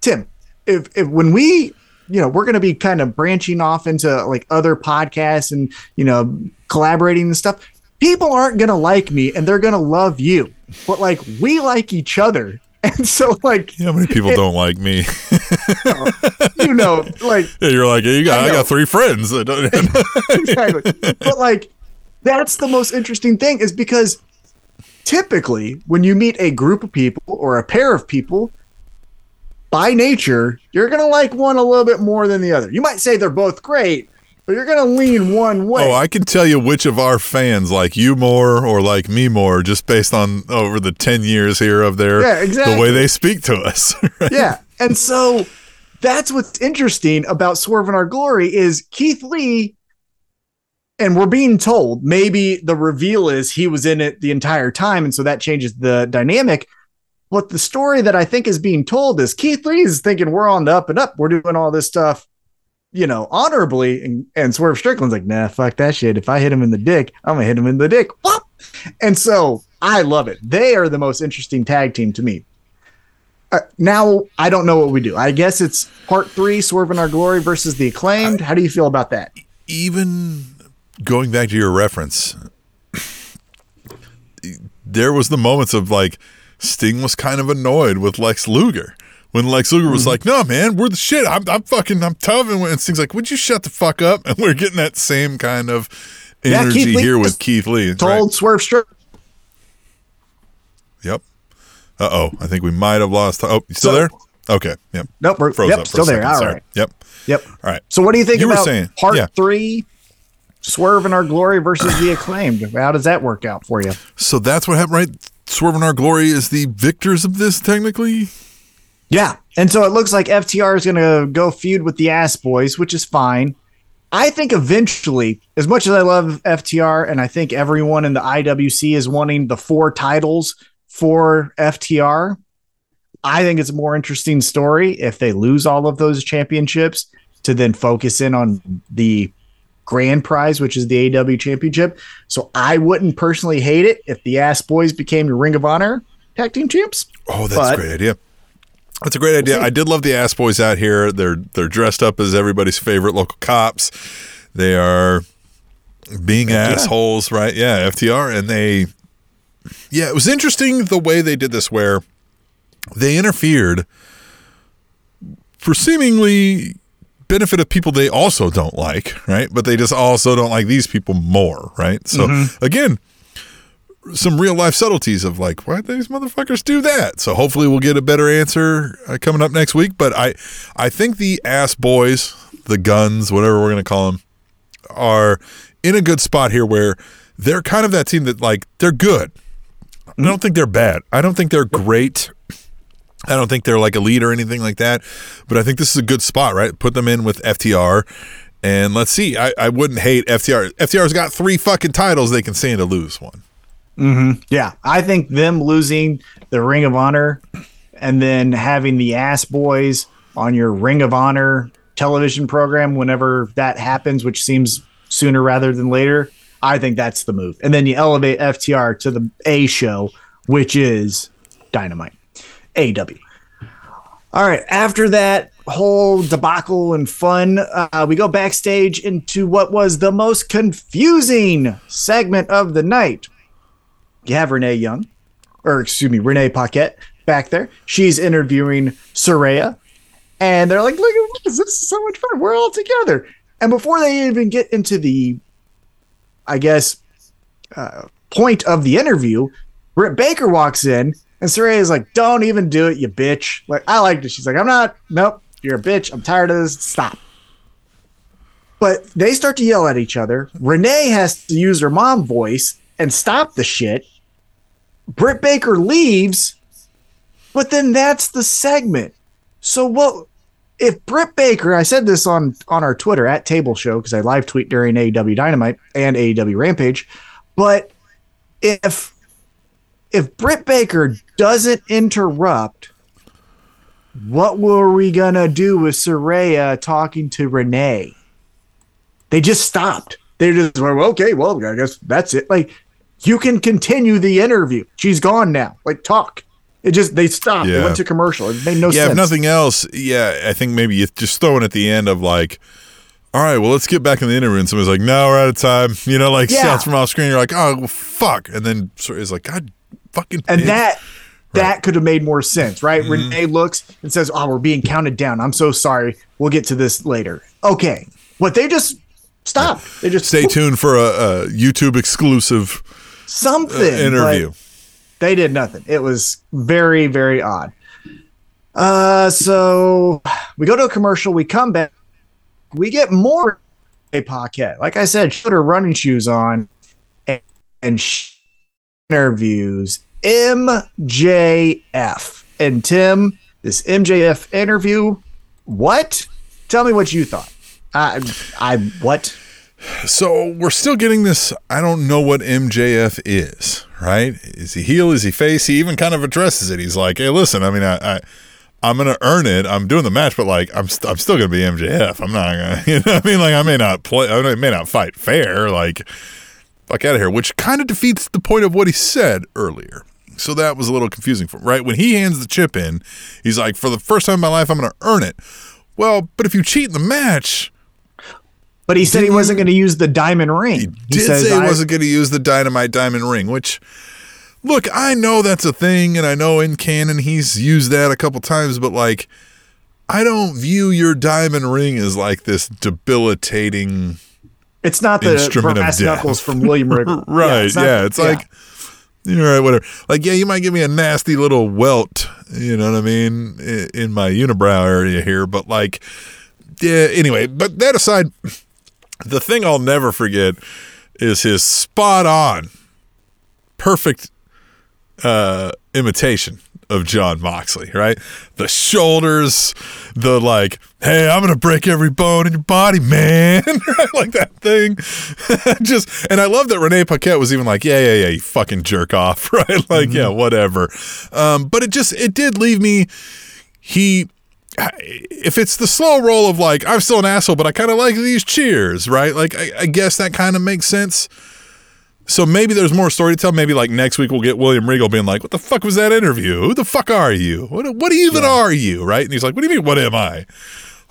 Tim, if if when we you know we're going to be kind of branching off into like other podcasts and you know collaborating and stuff, people aren't going to like me and they're going to love you, but like we like each other. And so, like, know how many people don't like me? you know, like, Yeah, You're like, you got, I I, got three friends. that don't- exactly. But like that's the most interesting thing is because typically when you meet a group of people or a pair of people by nature, you're going to like one a little bit more than the other. You might say they're both great, but you're gonna lean one way. Oh, I can tell you which of our fans like you more or like me more, just based on over the ten years here of their Yeah, exactly. the way they speak to us. right? yeah. And so that's what's interesting about Swerve in Our Glory is Keith Lee, and we're being told maybe the reveal is he was in it the entire time, and so that changes the dynamic. But the story that I think is being told is Keith Lee is thinking we're on the up and up. We're doing all this stuff, you know, honorably. And, and Swerve Strickland's like, nah, fuck that shit. If I hit him in the dick, I'm gonna hit him in the dick. Whoop! And so I love it. They are the most interesting tag team to me. Uh, now I don't know what we do. I guess it's part three, Swerve in Our Glory versus the acclaimed. How do you feel about that? Even going back to your reference, there was the moments of like Sting was kind of annoyed with Lex Luger. When Lex Luger Mm-hmm. was like, "No, man, we're the shit. I'm, I'm fucking, I'm tough," and when Sting's like, "Would you shut the fuck up?" And we're getting that same kind of energy Lee here with Keith Lee. Told right? Swerve Strickland. Yep. Uh oh, I think we might have lost. Oh, you still So- there? Okay. Yep. Nope, we're Froze yep, up for still there. All Sorry. right. Yep. Yep. All right. So what do you think You about saying- part yeah. three, Swerve in Our Glory versus the acclaimed? How does that work out for you? So that's what happened, right? Swerve in Our Glory is the victors of this, technically. Yeah. And so it looks like FTR is going to go feud with the Ass Boys, which is fine. I think eventually, as much as I love FTR, and I think everyone in the IWC is wanting the four titles for FTR, I think it's a more interesting story if they lose all of those championships to then focus in on the grand prize, which is the AW championship. So I wouldn't personally hate it if the Ass Boys became your Ring of Honor tag team champs. Oh, that's But- a great idea. That's a great idea. I did love the ass boys out here. They're they're dressed up as everybody's favorite local cops. They are being assholes, right? Yeah, FTR, and they. Yeah, it was interesting the way they did this, where they interfered for seemingly benefit of people they also don't like, right? But they just also don't like these people more, right? So mm-hmm. again, some real life subtleties of like why these motherfuckers do that. So hopefully we'll get a better answer uh, coming up next week. But I, I think the ass boys, the guns, whatever we're gonna call them, are in a good spot here where they're kind of that team that like they're good. I don't think they're bad. I don't think they're great. I don't think they're like elite or anything like that. But I think this is a good spot, right? Put them in with FTR. And let's see. I, I wouldn't hate FTR. FTR's got three fucking titles. They can stand to lose one. Yeah, I think them losing the Ring of Honor and then having the Ass Boys on your Ring of Honor television program whenever that happens, which seems sooner rather than later, I think that's the move. And then you elevate FTR to the A show, which is Dynamite, AW. All right, after that whole debacle and fun, uh, we go backstage into what was the most confusing segment of the night you have Renee Young, or excuse me, Renee Paquette back there. She's interviewing Saraya, and they're like, "Look at this! This is so much fun. We're all together." And before they even get into the, I guess, uh, point of the interview, Britt Baker walks in, and Saraya is like, "Don't even do it, you bitch!" Like I liked it. She's like, "I'm not. Nope. You're a bitch. I'm tired of this. Stop." But they start to yell at each other. Renee has to use her mom voice and stop the shit. Britt Baker leaves, but then that's the segment. So what if Britt Baker, I said this on on our Twitter at Table Show because I live tweet during AEW Dynamite and AEW Rampage, but if if Britt Baker doesn't interrupt, what were we gonna do with Saraya talking to Renee? They just stopped. They just went, well, okay, well, I guess that's it. Like, you can continue the interview. She's gone now. Like, talk. It just they stopped. They Yeah. went to commercial. It made no yeah, sense. Yeah, if nothing else, yeah, I think maybe you just throw in at the end of like, all right, well, let's get back in the interview. And somebody's like, no, we're out of time. You know, like Yeah. shouts from off screen. You're like, oh, well, fuck. And then sort of is like, God fucking. and bitch." that that could have made more sense, right? Mm-hmm. Renee looks and says, "Oh, we're being counted down. I'm so sorry. We'll get to this later." Okay, but they just stopped. They just Stay tuned for a, a YouTube exclusive uh, something interview. but They did nothing. It was very very odd. Uh, so we go to a commercial. We come back. We get more a Paquette. Like I said, she put her running shoes on and, and she interviews MJF. And Tim, this MJF interview, what? Tell me what you thought. I, I, what? So we're still getting this. I don't know what MJF is, right? Is he heel? Is he face? He even kind of addresses it. He's like, "Hey, listen. I mean, I, I I'm gonna earn it. I'm doing the match, but like, I'm st- I'm still gonna be MJF. I'm not gonna, you know. I mean, like, I may not play. I may not fight fair. Like, fuck out of here. Which kind of defeats the point of what he said earlier. So that was a little confusing for right when he hands the chip in. He's like, for the first time in my life, I'm gonna earn it. Well, but if you cheat in the match, But he said he wasn't going to use the diamond ring. he did say he I- wasn't going to use the dynamite diamond ring, which, look, I know that's a thing, and I know in canon he's used that a couple times, but like, I don't view your diamond ring as like this debilitating. It's not the Instrument of brass death. knuckles from William Regal. Right. it's Yeah. not- it's like, you're right, whatever. Like, yeah, you might give me a nasty little welt, you know what I mean, in my unibrow area here, but like, yeah, anyway, but that aside, the thing I'll never forget is his spot on, perfect uh, imitation of Jon Moxley, right? The shoulders, the like, hey, I'm gonna break every bone in your body, man, right? Like that thing. Just and I love that Renee Paquette was even like, yeah, yeah, yeah, you fucking jerk off, right? Like, yeah, whatever. Um, but it just it did leave me. He if it's the slow roll of like I'm still an asshole, but I kind of like these cheers, right? Like I, I guess that kind of makes sense. So maybe there's more story to tell. Maybe like next week we'll get William Regal being like, "What the fuck was that interview? Who the fuck are you? What what even are you?" Right? And he's like, "What do you mean? What am I?"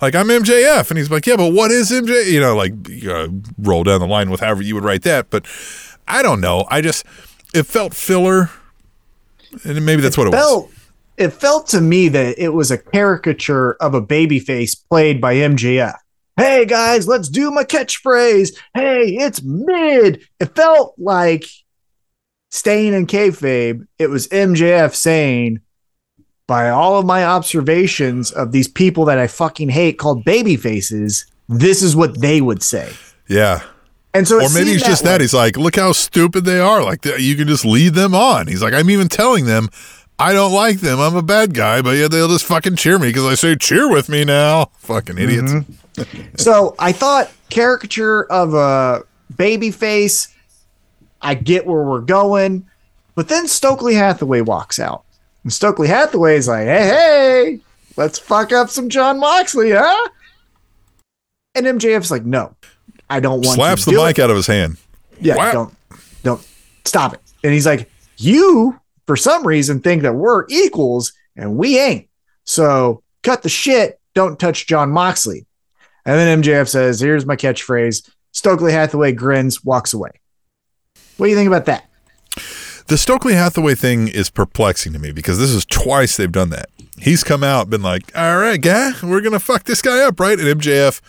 Like I'm MJF, and he's like, "Yeah, but what is MJ?" You know, like you know, roll down the line with however you would write that. But I don't know. I just it felt filler, and maybe that's what it was. It felt to me that it was a caricature of a babyface played by MJF. Hey guys, let's do my catchphrase. Hey, it's mid. It felt like staying in kayfabe. It was MJF saying, by all of my observations of these people that I fucking hate called baby faces, this is what they would say. Yeah. And so, or maybe he's just way. that. He's like, look how stupid they are. Like you can just lead them on. He's like, I'm even telling them I don't like them. I'm a bad guy, but yeah, they'll just fucking cheer me because I say cheer with me now. Fucking idiots. Mm-hmm. So I thought caricature of a baby face. I get where we're going, but then Stokely Hathaway walks out, and Stokely Hathaway is like, "Hey, hey, let's fuck up some Jon Moxley, huh?" And MJF's like, "No, I don't want." To. Slaps the mic it. out of his hand. Yeah, Wow. don't, don't stop it. And he's like, "You, for some reason, think that we're equals, and we ain't. So cut the shit. Don't touch Jon Moxley." And then MJF says, "Here's my catchphrase." Stokely Hathaway grins, walks away. What do you think about that? The Stokely Hathaway thing is perplexing to me because this is twice they've done that. He's come out, been like, all right, guy, we're going to fuck this guy up, right? And MJF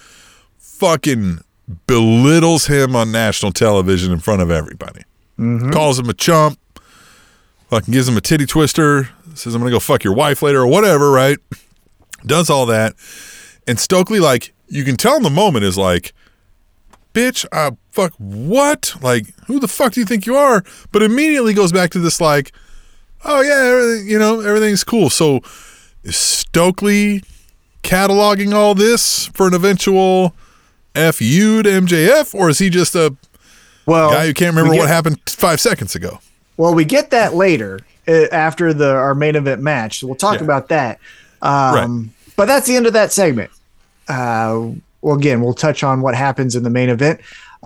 fucking belittles him on national television in front of everybody. Mm-hmm. Calls him a chump, fucking gives him a titty twister, says, I'm going to go fuck your wife later or whatever, right? Does all that. And Stokely, like, you can tell in the moment is like, bitch, uh, fuck, what? Like, who the fuck do you think you are? But immediately goes back to this, like, oh, yeah, everything, you know, everything's cool. So is Stokely cataloging all this for an eventual FU to MJF, or is he just a Well, guy who can't remember we what happened five seconds ago? Well, we get that later uh, after the our main event match. So we'll talk Yeah. about that. Um, But that's the end of that segment. Uh, well, again, we'll touch on what happens in the main event.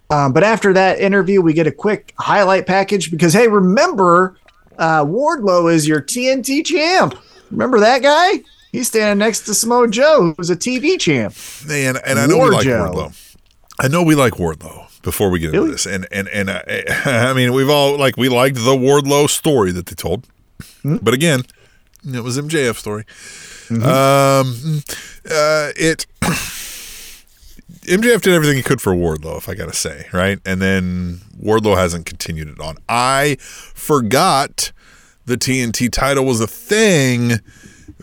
Um, but after that interview, we get a quick highlight package because hey, remember uh, Wardlow is your TNT champ. Remember that guy? He's standing next to Samoa Joe, who's a TV champ. Man, and I know we like Wardlow. Wardlow. I know we like Wardlow. Before we get into this, and and and uh, I mean, we've all like we liked the Wardlow story that they told, Hmm? but again, it was MJF story. Mm-hmm. Um, uh, it MJF did everything he could for Wardlow, if I gotta say, right? And then Wardlow hasn't continued it on. I forgot the TNT title was a thing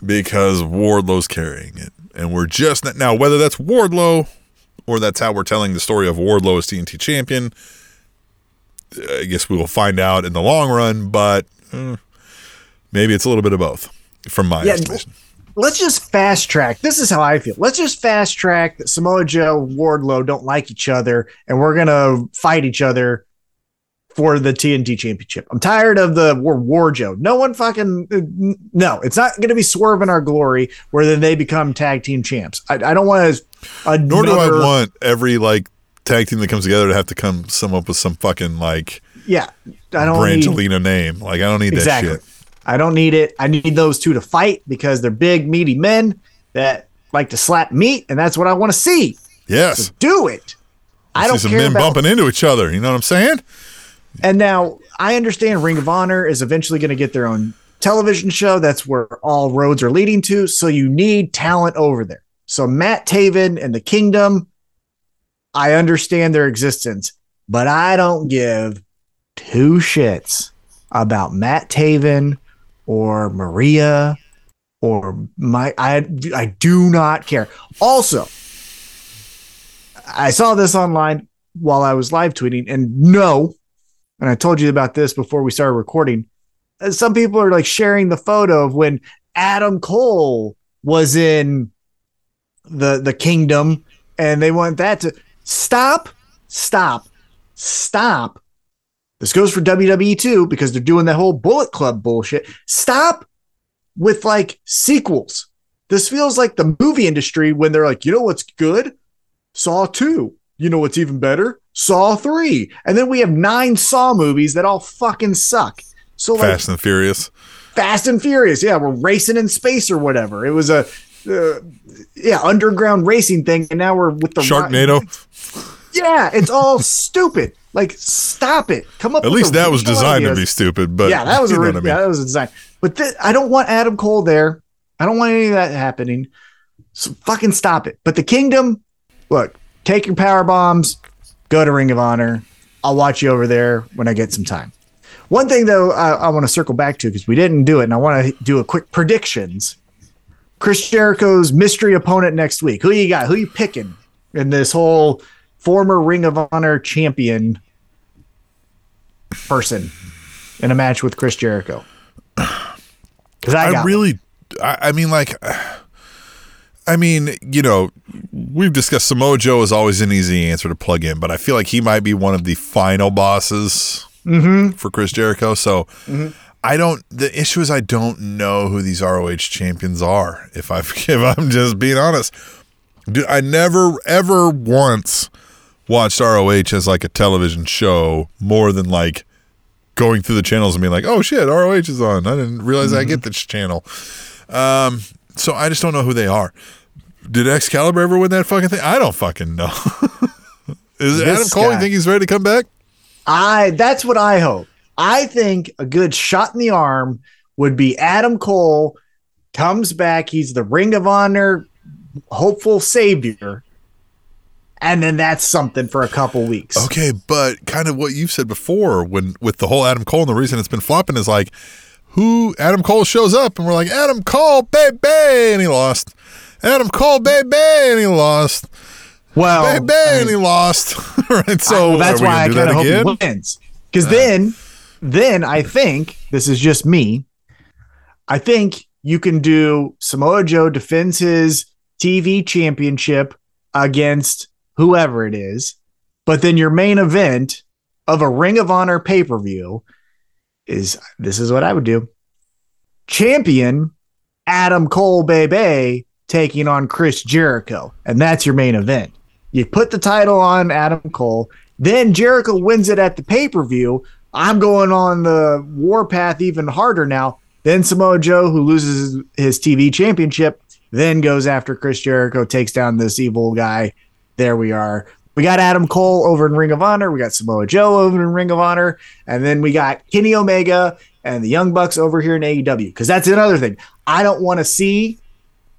because Wardlow's carrying it, and we're just not, now whether that's Wardlow or that's how we're telling the story of Wardlow as TNT champion. I guess we will find out in the long run, but uh, maybe it's a little bit of both from my Yeah, estimation. let's just fast track. This is how I feel. Let's just fast track that Samoa Joe Wardlow don't like each other, and we're gonna fight each other for the TNT Championship. I'm tired of the war, war Joe. No one fucking no. It's not gonna be Swerve in our glory where then they become tag team champs. I, I don't want to. Nor do I want every like tag team that comes together to have to come some up with some fucking like Yeah, I don't need, Brangelina name. Like I don't need exactly. that shit. I don't need it. I need those two to fight because they're big, meaty men that like to slap meat, and that's what I want to see. Yes. Do it. I don't See some care men about bumping into each other. You know what I'm saying? And now I understand Ring of Honor is eventually going to get their own television show. That's where all roads are leading to. So you need talent over there. So Matt Taven and the Kingdom, I understand their existence, but I don't give two shits about Matt Taven or Maria or my I I do not care. Also, I saw this online while I was live tweeting, and no, and I told you about this before we started recording. uh, Some people are like sharing the photo of when Adam Cole was in the the kingdom, and they want that to stop, stop, stop. This goes for WWE too because they're doing that whole Bullet Club bullshit. Stop with like sequels. This feels like the movie industry when they're like, you know what's good? Saw 2. You know what's even better? Saw 3. And then we have nine Saw movies that all fucking suck. So like Fast and Furious. Fast and Furious, yeah, we're racing in space or whatever. It was a uh, yeah, underground racing thing and now we're with the Sharknado. Yeah, it's all stupid. Like stop it. Come up At least that was designed to be stupid, but yeah, that was a I mean. yeah, that was a design. But th- I don't want Adam Cole there. I don't want any of that happening. So fucking stop it. But the Kingdom, look, take your power bombs, go to Ring of Honor. I'll watch you over there when I get some time. One thing though, I, I want to circle back to because we didn't do it, and I want to do a quick predictions. Chris Jericho's mystery opponent next week. Who you got? Who you picking in this whole former Ring of Honor champion person in a match with Chris Jericho? Because I, I really, I, I mean, like, I mean, you know, we've discussed Samoa Joe is always an easy answer to plug in, but I feel like he might be one of the final bosses Mm-hmm. for Chris Jericho. So I don't. The issue is I don't know who these ROH champions are. If I if I'm just being honest, Dude, I never ever once watched ROH as like a television show more than like going through the channels and being like, oh shit, ROH is on. I didn't realize I get this channel. Um, so I just don't know who they are. Did Excalibur ever win that fucking thing? I don't fucking know. is This Adam Cole? You think he's ready to come back? I that's what I hope. I think a good shot in the arm would be Adam Cole comes back. He's the Ring of Honor hopeful savior. And then that's something for a couple weeks. Okay, but kind of what you said before when with the whole Adam Cole and the reason it's been flopping is like who Adam Cole shows up and we're like Adam Cole baby and he lost. Adam Cole baby and he lost. Well, baby I and he lost. right. So well, that's why I kind of hope again? he wins. Because uh. then, then I think this is just me. I think you can do Samoa Joe defends his TV championship against whoever it is, but then your main event of a Ring of Honor pay per view is this is what I would do: champion Adam Cole, baby, taking on Chris Jericho, and that's your main event. You put the title on Adam Cole, then Jericho wins it at the pay per view. I'm going on the warpath even harder now. Then Samoa Joe, who loses his, his TV championship, then goes after Chris Jericho, takes down this evil guy. There we are. We got Adam Cole over in Ring of Honor. We got Samoa Joe over in Ring of Honor. And then we got Kenny Omega and the Young Bucks over here in AEW. Because that's another thing. I don't want to see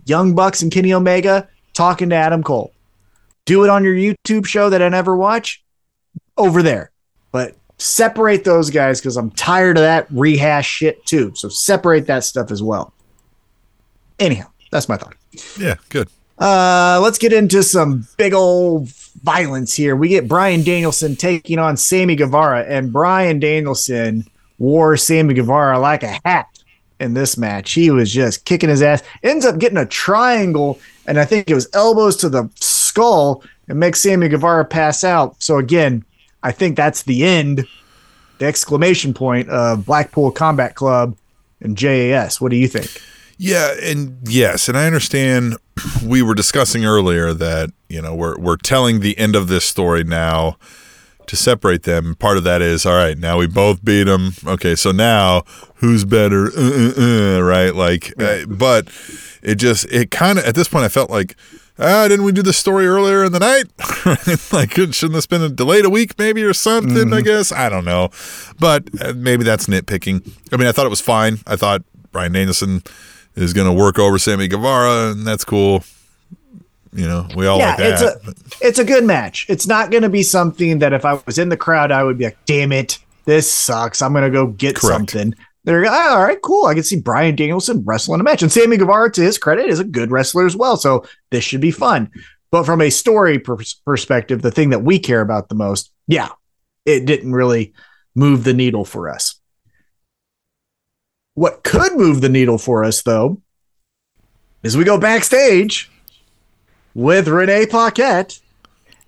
Young Bucks and Kenny Omega talking to Adam Cole do it on your YouTube show that I never watch over there. But separate those guys because I'm tired of that rehash shit too. So separate that stuff as well. Anyhow, that's my thought. Yeah, good. Uh, let's get into some big old violence here. We get Bryan Danielson taking on Sammy Guevara, and Bryan Danielson wore Sammy Guevara like a hat in this match. He was just kicking his ass. Ends up getting a triangle, and I think it was elbows to the skull and makes Sammy Guevara pass out. So again, I think that's the end, the exclamation point of Blackpool Combat Club and JAS. What do you think? Yeah, and yes, and I understand we were discussing earlier that, you know, we're we're telling the end of this story now to separate them. Part of that is, all right, now we both beat them. Okay, so now who's better? Uh, uh, uh, right? Like, uh, but it just, it kind of, at this point, I felt like, ah, didn't we do this story earlier in the night? like, shouldn't this been delayed a week maybe or something? Mm-hmm. I guess. I don't know. But uh, maybe that's nitpicking. I mean, I thought it was fine. I thought Bryan Danielson is going to work over Sammy Guevara, and that's cool. You know, we all yeah, like it's a it's a good match. It's not going to be something that if I was in the crowd, I would be like, "Damn it, this sucks. I'm going to go get Correct. something." They're oh, ah, all right, cool. I can see Bryan Danielson wrestling a match, and Sammy Guevara, to his credit, is a good wrestler as well. So this should be fun. But from a story per- perspective, the thing that we care about the most, yeah, it didn't really move the needle for us. What could move the needle for us, though, is we go backstage with Renee Paquette,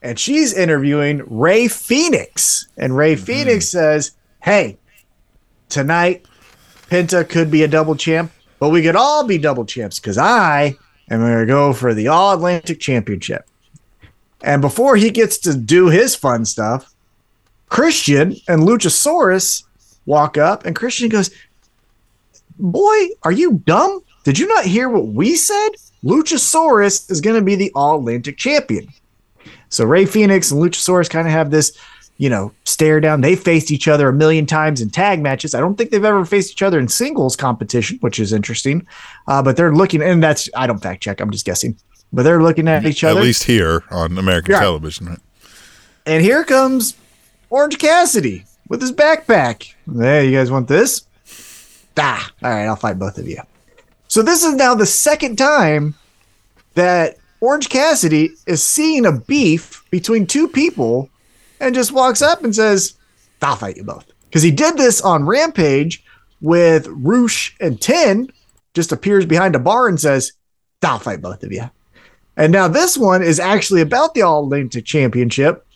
and she's interviewing Rey Fénix. And Rey mm-hmm. Fénix says, Hey, tonight, Penta could be a double champ, but we could all be double champs because I am going to go for the All Atlantic Championship. And before he gets to do his fun stuff, Christian and Luchasaurus walk up, and Christian goes, Boy, are you dumb? Did you not hear what we said? Luchasaurus is going to be the All Atlantic champion. So Rey Fénix and Luchasaurus kind of have this, you know, stare down. They faced each other a million times in tag matches. I don't think they've ever faced each other in singles competition, which is interesting. Uh, but they're looking, and that's I don't fact check. I'm just guessing. But they're looking at each other. At least here on American yeah. television, right? And here comes Orange Cassidy with his backpack. Hey, you guys want this? Ah, all right, I'll fight both of you. So this is now the second time that Orange Cassidy is seeing a beef between two people and just walks up and says, I'll fight you both. Because he did this on Rampage with Rush and Ten, just appears behind a bar and says, I'll fight both of you. And now this one is actually about the All Atlantic Championship.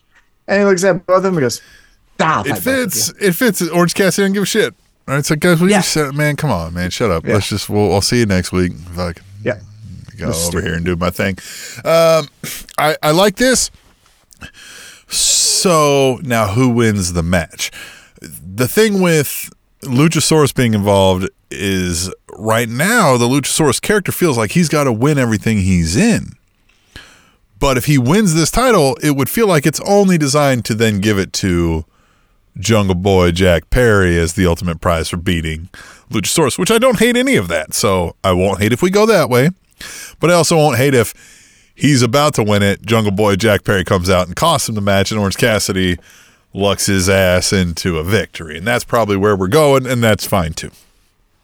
And he looks at both of them and goes, I'll It fits. It fits. Orange Cassidy doesn't give a shit. All right, so guys, we yeah. just man, come on, man, shut up. Yeah. Let's just we'll I'll see you next week. If I can yeah. go Let's over here and do my thing. Um, I I like this. So now, who wins the match? The thing with Luchasaurus being involved is right now the Luchasaurus character feels like he's got to win everything he's in. But if he wins this title, it would feel like it's only designed to then give it to Jungle Boy Jack Perry as the ultimate prize for beating Luchasaurus, which I don't hate any of that. So I won't hate if we go that way. But I also won't hate if he's about to win it. Jungle Boy Jack Perry comes out and costs him the match, and Orange Cassidy lucks his ass into a victory. And that's probably where we're going, and that's fine too.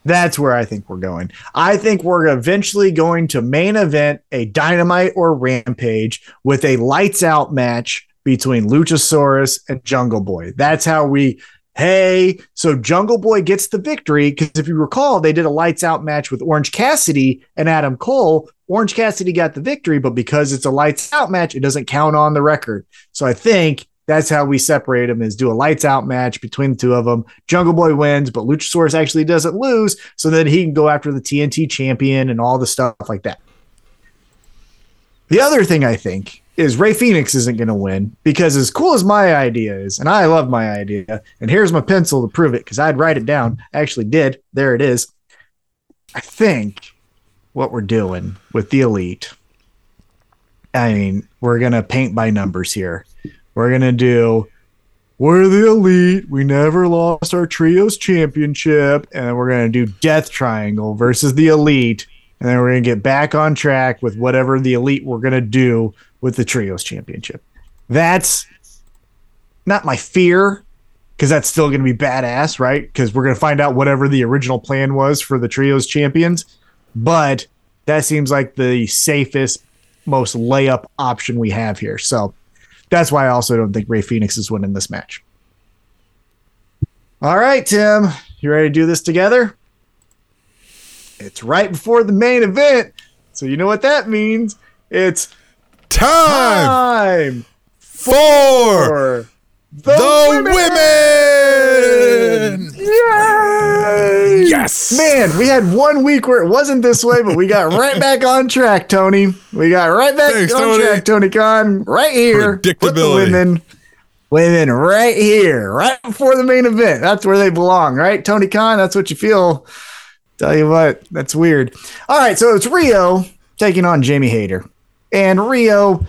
That's where I think we're going. I think we're eventually going to main event a Dynamite or Rampage with a lights out match between Luchasaurus and Jungle Boy. That's how we hey, so Jungle Boy gets the victory because if you recall, they did a lights out match with Orange Cassidy and Adam Cole. Orange Cassidy got the victory, but because it's a lights out match, it doesn't count on the record. So I think that's how we separate them is do a lights out match between the two of them. Jungle Boy wins, but Luchasaurus actually doesn't lose. So then he can go after the TNT champion and all the stuff like that. The other thing I think is Rey Fénix isn't going to win because as cool as my idea is, and I love my idea, and here's my pencil to prove it because I'd write it down. I actually did. There it is. I think what we're doing with the elite. I mean, we're gonna paint by numbers here. We're gonna do. We're the elite. We never lost our trios championship, and we're gonna do Death Triangle versus the elite, and then we're gonna get back on track with whatever the elite we're gonna do with the trios championship. That's not my fear because that's still going to be badass, right? Because we're going to find out whatever the original plan was for the trios champions. But that seems like the safest, most layup option we have here. So that's why I also don't think Rey Fénix is winning this match. All right, Tim, you ready to do this together? It's right before the main event. So you know what that means. It's Time time for for the, the women. women. Yay! Yes. Man, we had one week where it wasn't this way, but we got right back on track, Tony. We got right back Thanks, on Tony. track, Tony Khan. Right here. Predictability. women, women right here, right before the main event. That's where they belong, right? Tony Khan, that's what you feel. Tell you what, that's weird. All right, so it's Riho taking on Jamie Hayter. And Riho.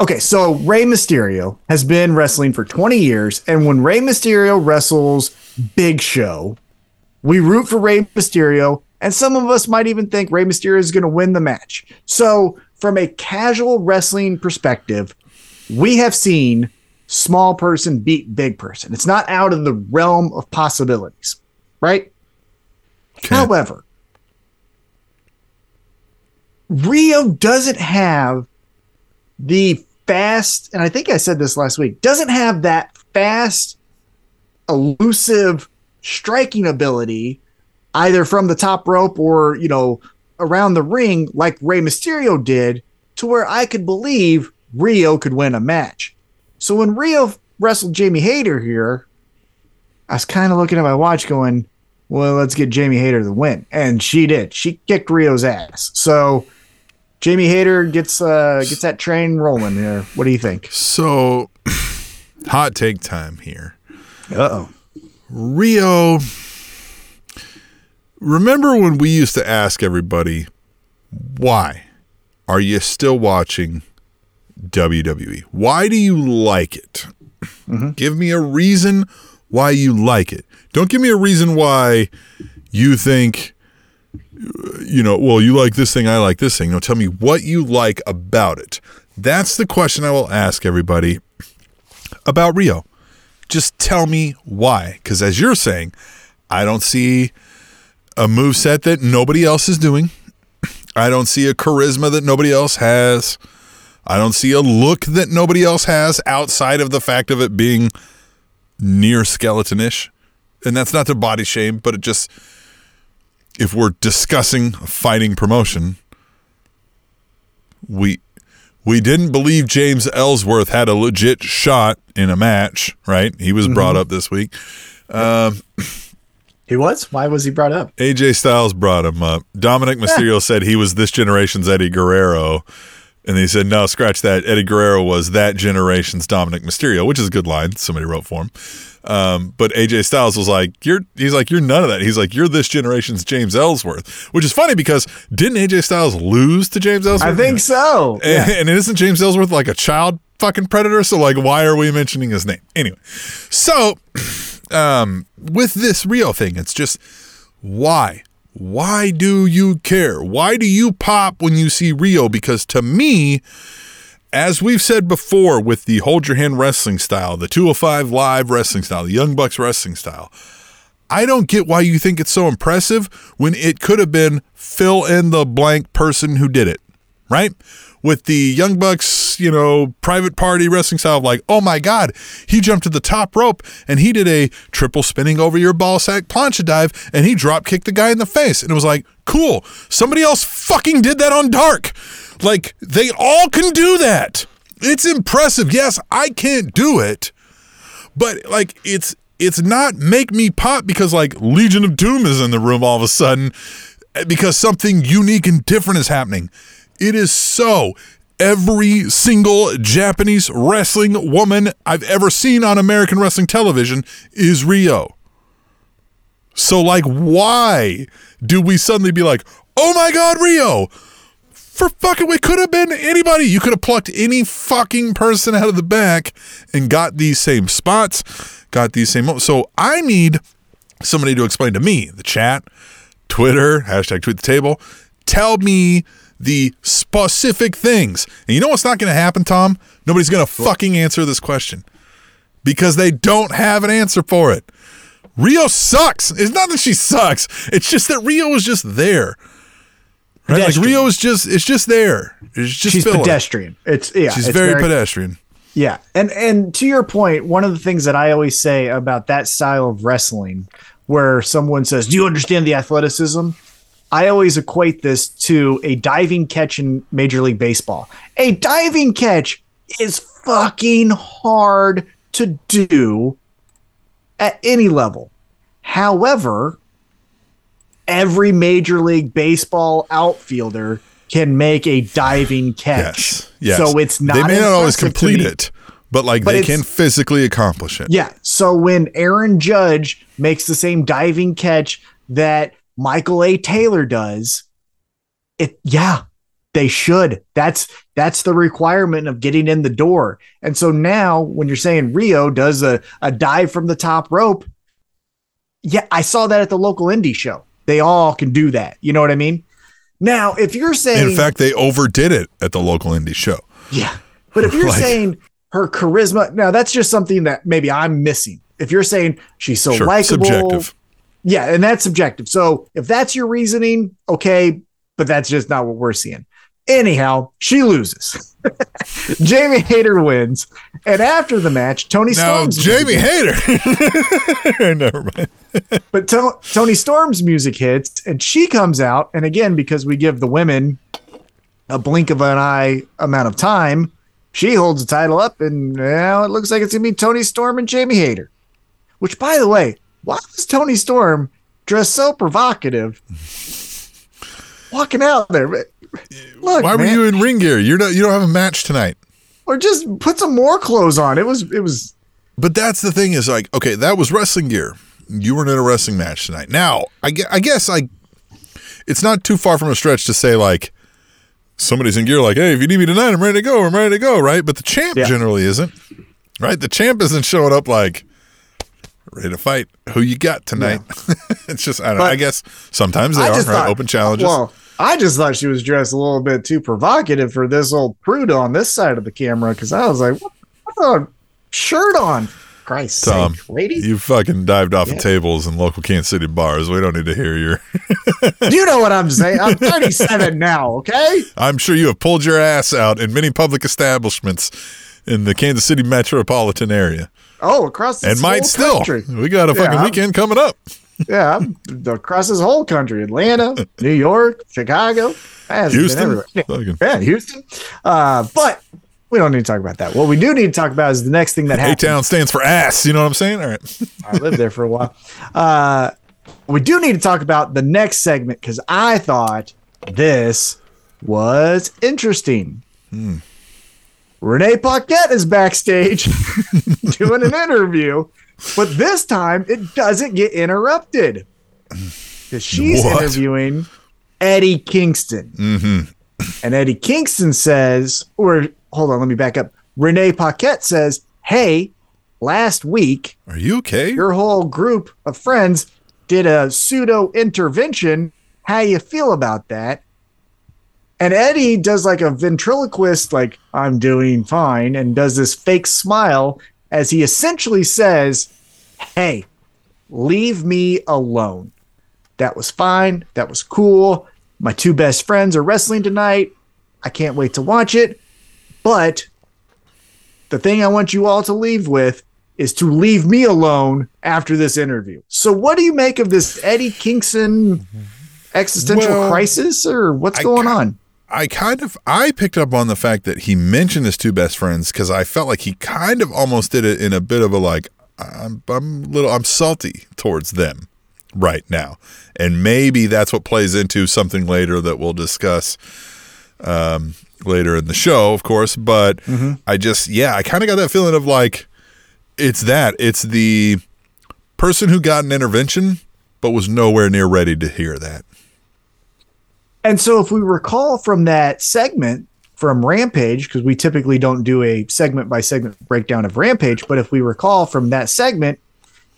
Okay, so Rey Mysterio has been wrestling for 20 years, and when Rey Mysterio wrestles Big Show, we root for Rey Mysterio, and some of us might even think Rey Mysterio is going to win the match. So, from a casual wrestling perspective, we have seen small person beat big person. It's not out of the realm of possibilities, right? Okay. However, Riho doesn't have the fast, and I think I said this last week, doesn't have that fast, elusive striking ability either from the top rope or, you know, around the ring like Rey Mysterio did to where I could believe Riho could win a match. So when Riho wrestled Jamie Hayter here, I was kind of looking at my watch going, well, let's get Jamie Hayter the win. And she did. She kicked Riho's ass. So Jamie Hayter gets uh gets that train rolling here. What do you think? So, hot take time here. Uh-oh. Riho, remember when we used to ask everybody, why are you still watching WWE? Why do you like it? Mm-hmm. Give me a reason why you like it. Don't give me a reason why you think, you know, well, you like this thing, I like this thing. No, tell me what you like about it. That's the question I will ask everybody about Riho just tell me why. Because as you're saying, I don't see a move set that nobody else is doing. I don't see a charisma that nobody else has. I don't see a look that nobody else has outside of the fact of it being near skeletonish. And that's not to body shame, but it just if we're discussing a fighting promotion, we we didn't believe James Ellsworth had a legit shot in a match, right? He was brought up this week. Um, He was? Why was he brought up? AJ Styles brought him up. Dominik Mysterio said he was this generation's Eddie Guerrero. And he said, no, scratch that. Eddie Guerrero was that generation's Dominik Mysterio, which is a good line. Somebody wrote for him. Um, but AJ Styles was like, you're, he's like, you're none of that. He's like, you're this generation's James Ellsworth, which is funny because didn't AJ Styles lose to James Ellsworth? I think so. And, and isn't James Ellsworth like a child fucking predator? So like, why are we mentioning his name anyway? So, um, with this Riho thing, it's just why? Why do you care? Why do you pop when you see Riho? Because to me, as we've said before, with the hold your hand wrestling style, the 205 live wrestling style, the Young Bucks wrestling style, I don't get why you think it's so impressive when it could have been fill in the blank person who did it, right? With the Young Bucks, you know, private party wrestling style, of like, oh my God, he jumped to the top rope and he did a triple spinning over your ball sack plancha dive and he drop kicked the guy in the face. And it was like, cool, somebody else fucking did that on Dark. Like, they all can do that. It's impressive. Yes, I can't do it but like it's it's not make me pop because like Legion of Doom is in the room all of a sudden because something unique and different is happening. It is so every single Japanese wrestling woman I've ever seen on American wrestling television is Riho. So like why do we suddenly be like, "Oh my god, Riho!" for fucking it could have been anybody you could have plucked any fucking person out of the back and got these same spots got these same so i need somebody to explain to me the chat twitter hashtag tweet the table tell me the specific things and you know what's not going to happen tom nobody's going to fucking answer this question because they don't have an answer for it Riho sucks. It's not that she sucks. It's just that Riho is just there. Right? Like Riho is just it's just there. It's just She's filler. pedestrian. It's yeah. She's it's very, pedestrian. Yeah, and and to your point, one of the things that I always say about that style of wrestling, where someone says, "Do you understand the athleticism?" I always equate this to a diving catch in Major League Baseball. A diving catch is fucking hard to do at any level. However, every Major League Baseball outfielder can make a diving catch. Yes. Yes. So it's not. They may not always complete it, but like But they can physically accomplish it. Yeah. So when Aaron Judge makes the same diving catch that Michael A. Taylor does, it yeah, they should. That's that's the requirement of getting in the door. And so now when you're saying Riho does a, a dive from the top rope, yeah, I saw that at the local indie show. They all can do that. You know what I mean? Now, if you're saying In fact, they overdid it at the local indie show. yeah. But if you're Like- saying her charisma, now that's just something that maybe I'm missing. If you're saying she's so Sure. likable, Subjective. Yeah, and that's subjective. So if that's your reasoning, okay, but that's just not what we're seeing. Anyhow, she loses. Jamie Hayter wins, and after the match, Toni Now, Storm's Jamie music- Hayter. Never mind. but To- Toni Storm's music hits, and she comes out, and again because we give the women a blink of an eye amount of time, she holds the title up, and now it looks like it's gonna be Toni Storm and Jamie Hayter. Which, by the way, why was Toni Storm dressed so provocative, walking out there? Look, Why were man, you in ring gear? You're not. You don't have a match tonight. or just put some more clothes on. It was, it was. But that's the thing is like, okay, that was wrestling gear. You weren't in a wrestling match tonight. Now, I, I guess I, it's not too far from a stretch to say like, somebody's in gear like, hey, if you need me tonight, I'm ready to go. I'm ready to go, right? But the champ Yeah. generally isn't, right? The champ isn't showing up like, ready to fight. Who you got tonight? it's just, I don't know. But- I guess sometimes they I are, right? thought- Open challenges. Well, I just thought she was dressed a little bit too provocative for this old prude on this side of the camera because I was like, what, what a shirt on. Christ Tom, sake, lady. you fucking dived off the tables in local Kansas City bars. We don't need to hear your. you know what I'm saying? I'm 37 now, okay? I'm sure you have pulled your ass out in many public establishments in the Kansas City metropolitan area, Oh, across this and might whole still. country. We got a fucking I'm- weekend coming up. Yeah, I'm across this whole country. Atlanta, New York, Chicago. Houston. Yeah. Houston. Uh, but we don't need to talk about that. What we do need to talk about is the next thing that A town stands for ass. You know what I'm saying? All right. I lived there for a while. Uh, we do need to talk about the next segment because I thought this was interesting. Renee Paquette is backstage doing an interview, but this time it doesn't get interrupted because she's What? interviewing Eddie Kingston. Mm-hmm. And Eddie Kingston says, or hold on, let me back up. Renee Paquette says, Hey, last week Are you okay? your whole group of friends did a pseudo intervention. How you feel about that? And Eddie does like a ventriloquist, like, I'm doing fine, and does this fake smile as he essentially says, Hey, leave me alone. That was fine. That was cool. My two best friends are wrestling tonight. I can't wait to watch it. But the thing I want you all to leave with is to leave me alone after this interview. So, what do you make of this Eddie Kingston existential Well, crisis, or what's I going on? I kind of I picked up on the fact that he mentioned his two best friends because I felt like he kind of almost did it in a bit of a like I'm I'm a little I'm salty towards them right now, and maybe that's what plays into something later that we'll discuss um, later in the show, of course. But I just yeah, I kind of got that feeling of like it's that it's the person who got an intervention but was nowhere near ready to hear that. And so, if we recall from that segment from Rampage, because we typically don't do a segment by segment breakdown of Rampage, but if we recall from that segment,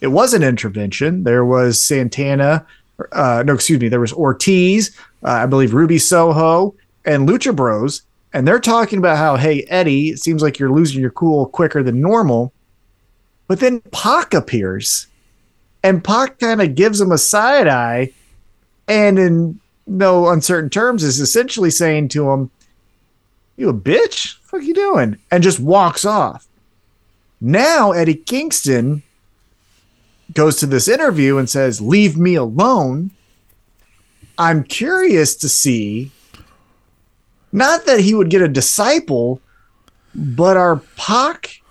it was an intervention. There was Santana, uh, no, excuse me, there was Ortiz, uh, I believe Ruby Soho, and Lucha Bros. And they're talking about how, hey, Eddie, it seems like you're losing your cool quicker than normal. But then Pac appears And Pac kind of gives him a side eye and in no uncertain terms is essentially saying to him, You a bitch? What you doing? And just walks off. Now Eddie Kingston goes to this interview and says, Leave me alone. I'm curious to see not that he would get a disciple, but are Pac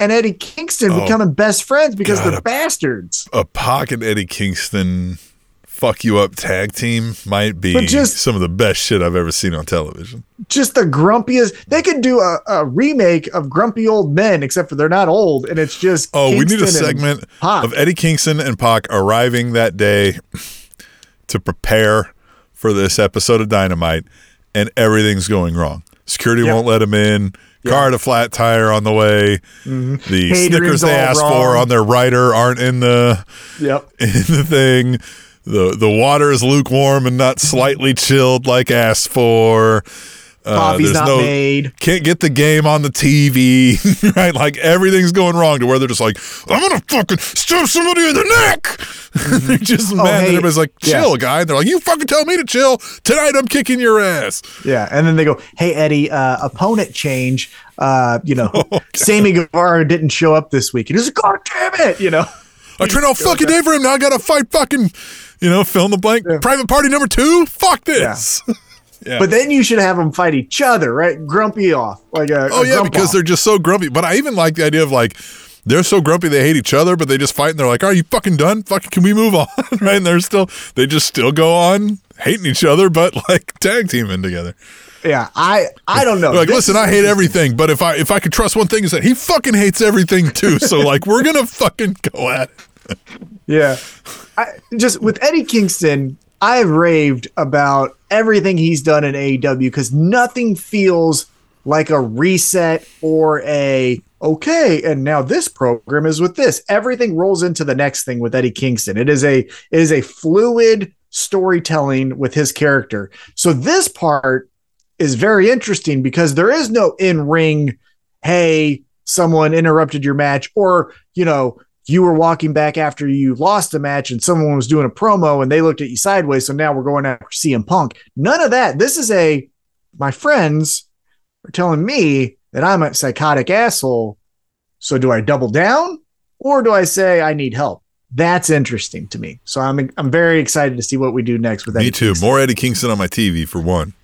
and Eddie Kingston Oh, becoming best friends because God, they're a- bastards. A Pac and Eddie Kingston fuck you up tag team might be just- some of the best shit I've ever seen on television. Just the grumpiest. They could do a, a remake of Grumpy Old Men, except for they're not old, and it's just. Oh, we need a segment of Eddie Kingston and Pac arriving that day to prepare for this episode of Dynamite, and everything's going wrong. Security Yep. won't let him in. Car had a flat tire on the way. Mm-hmm. The Catering's Snickers they asked wrong. for on their rider aren't in the Yep. in the thing. The the water is lukewarm and not slightly chilled like asked for. Uh, Coffee's not made. Can't get the game on the TV, right? Like everything's going wrong to where they're just like, I'm gonna fucking stab somebody in the neck. they're just mad that Oh, hey, everybody's like, yeah. chill, guy. They're like, you fucking tell me to chill. Tonight I'm kicking your ass. Yeah, and then they go, "Hey Eddie, uh, opponent change. Uh, you know, Sammy Guevara didn't show up this week." And he's like, "God damn it!" You know, I trained all fucking day for him. Now I gotta fight fucking, you know, fill in the blank. Private party number two. Fuck this. Yeah. but then you should have them fight each other, right? Grumpy off, like a Oh a yeah, because off. they're just so grumpy. But I even like the idea of like they're so grumpy they hate each other, but they just fight and they're like, "Are you fucking done? Fucking can we move on?" right? And they're still they just still go on hating each other, but like tag teaming together. yeah. I I don't know. They're like, This listen, is- I hate everything, but if I if I could trust one thing is that he fucking hates everything too. So like we're gonna fucking go at it. Yeah. I, just with Eddie Kingston, I've raved about everything he's done in AEW because nothing feels like a reset or a okay, and now this program is with this. Everything rolls into the next thing with Eddie Kingston. It is a it is a fluid storytelling with his character. So this part is very interesting because there is no in-ring hey, someone interrupted your match or, you know, you were walking back after you lost a match and someone was doing a promo and they looked at you sideways. So now we're going after CM Punk. None of that. This is a, my friends are telling me that I'm a psychotic asshole. So do I double down or do I say I need help? That's interesting to me. So I'm I'm very excited to see what we do next with Me Eddie too. Kingston. More Eddie Kingston on my TV for one.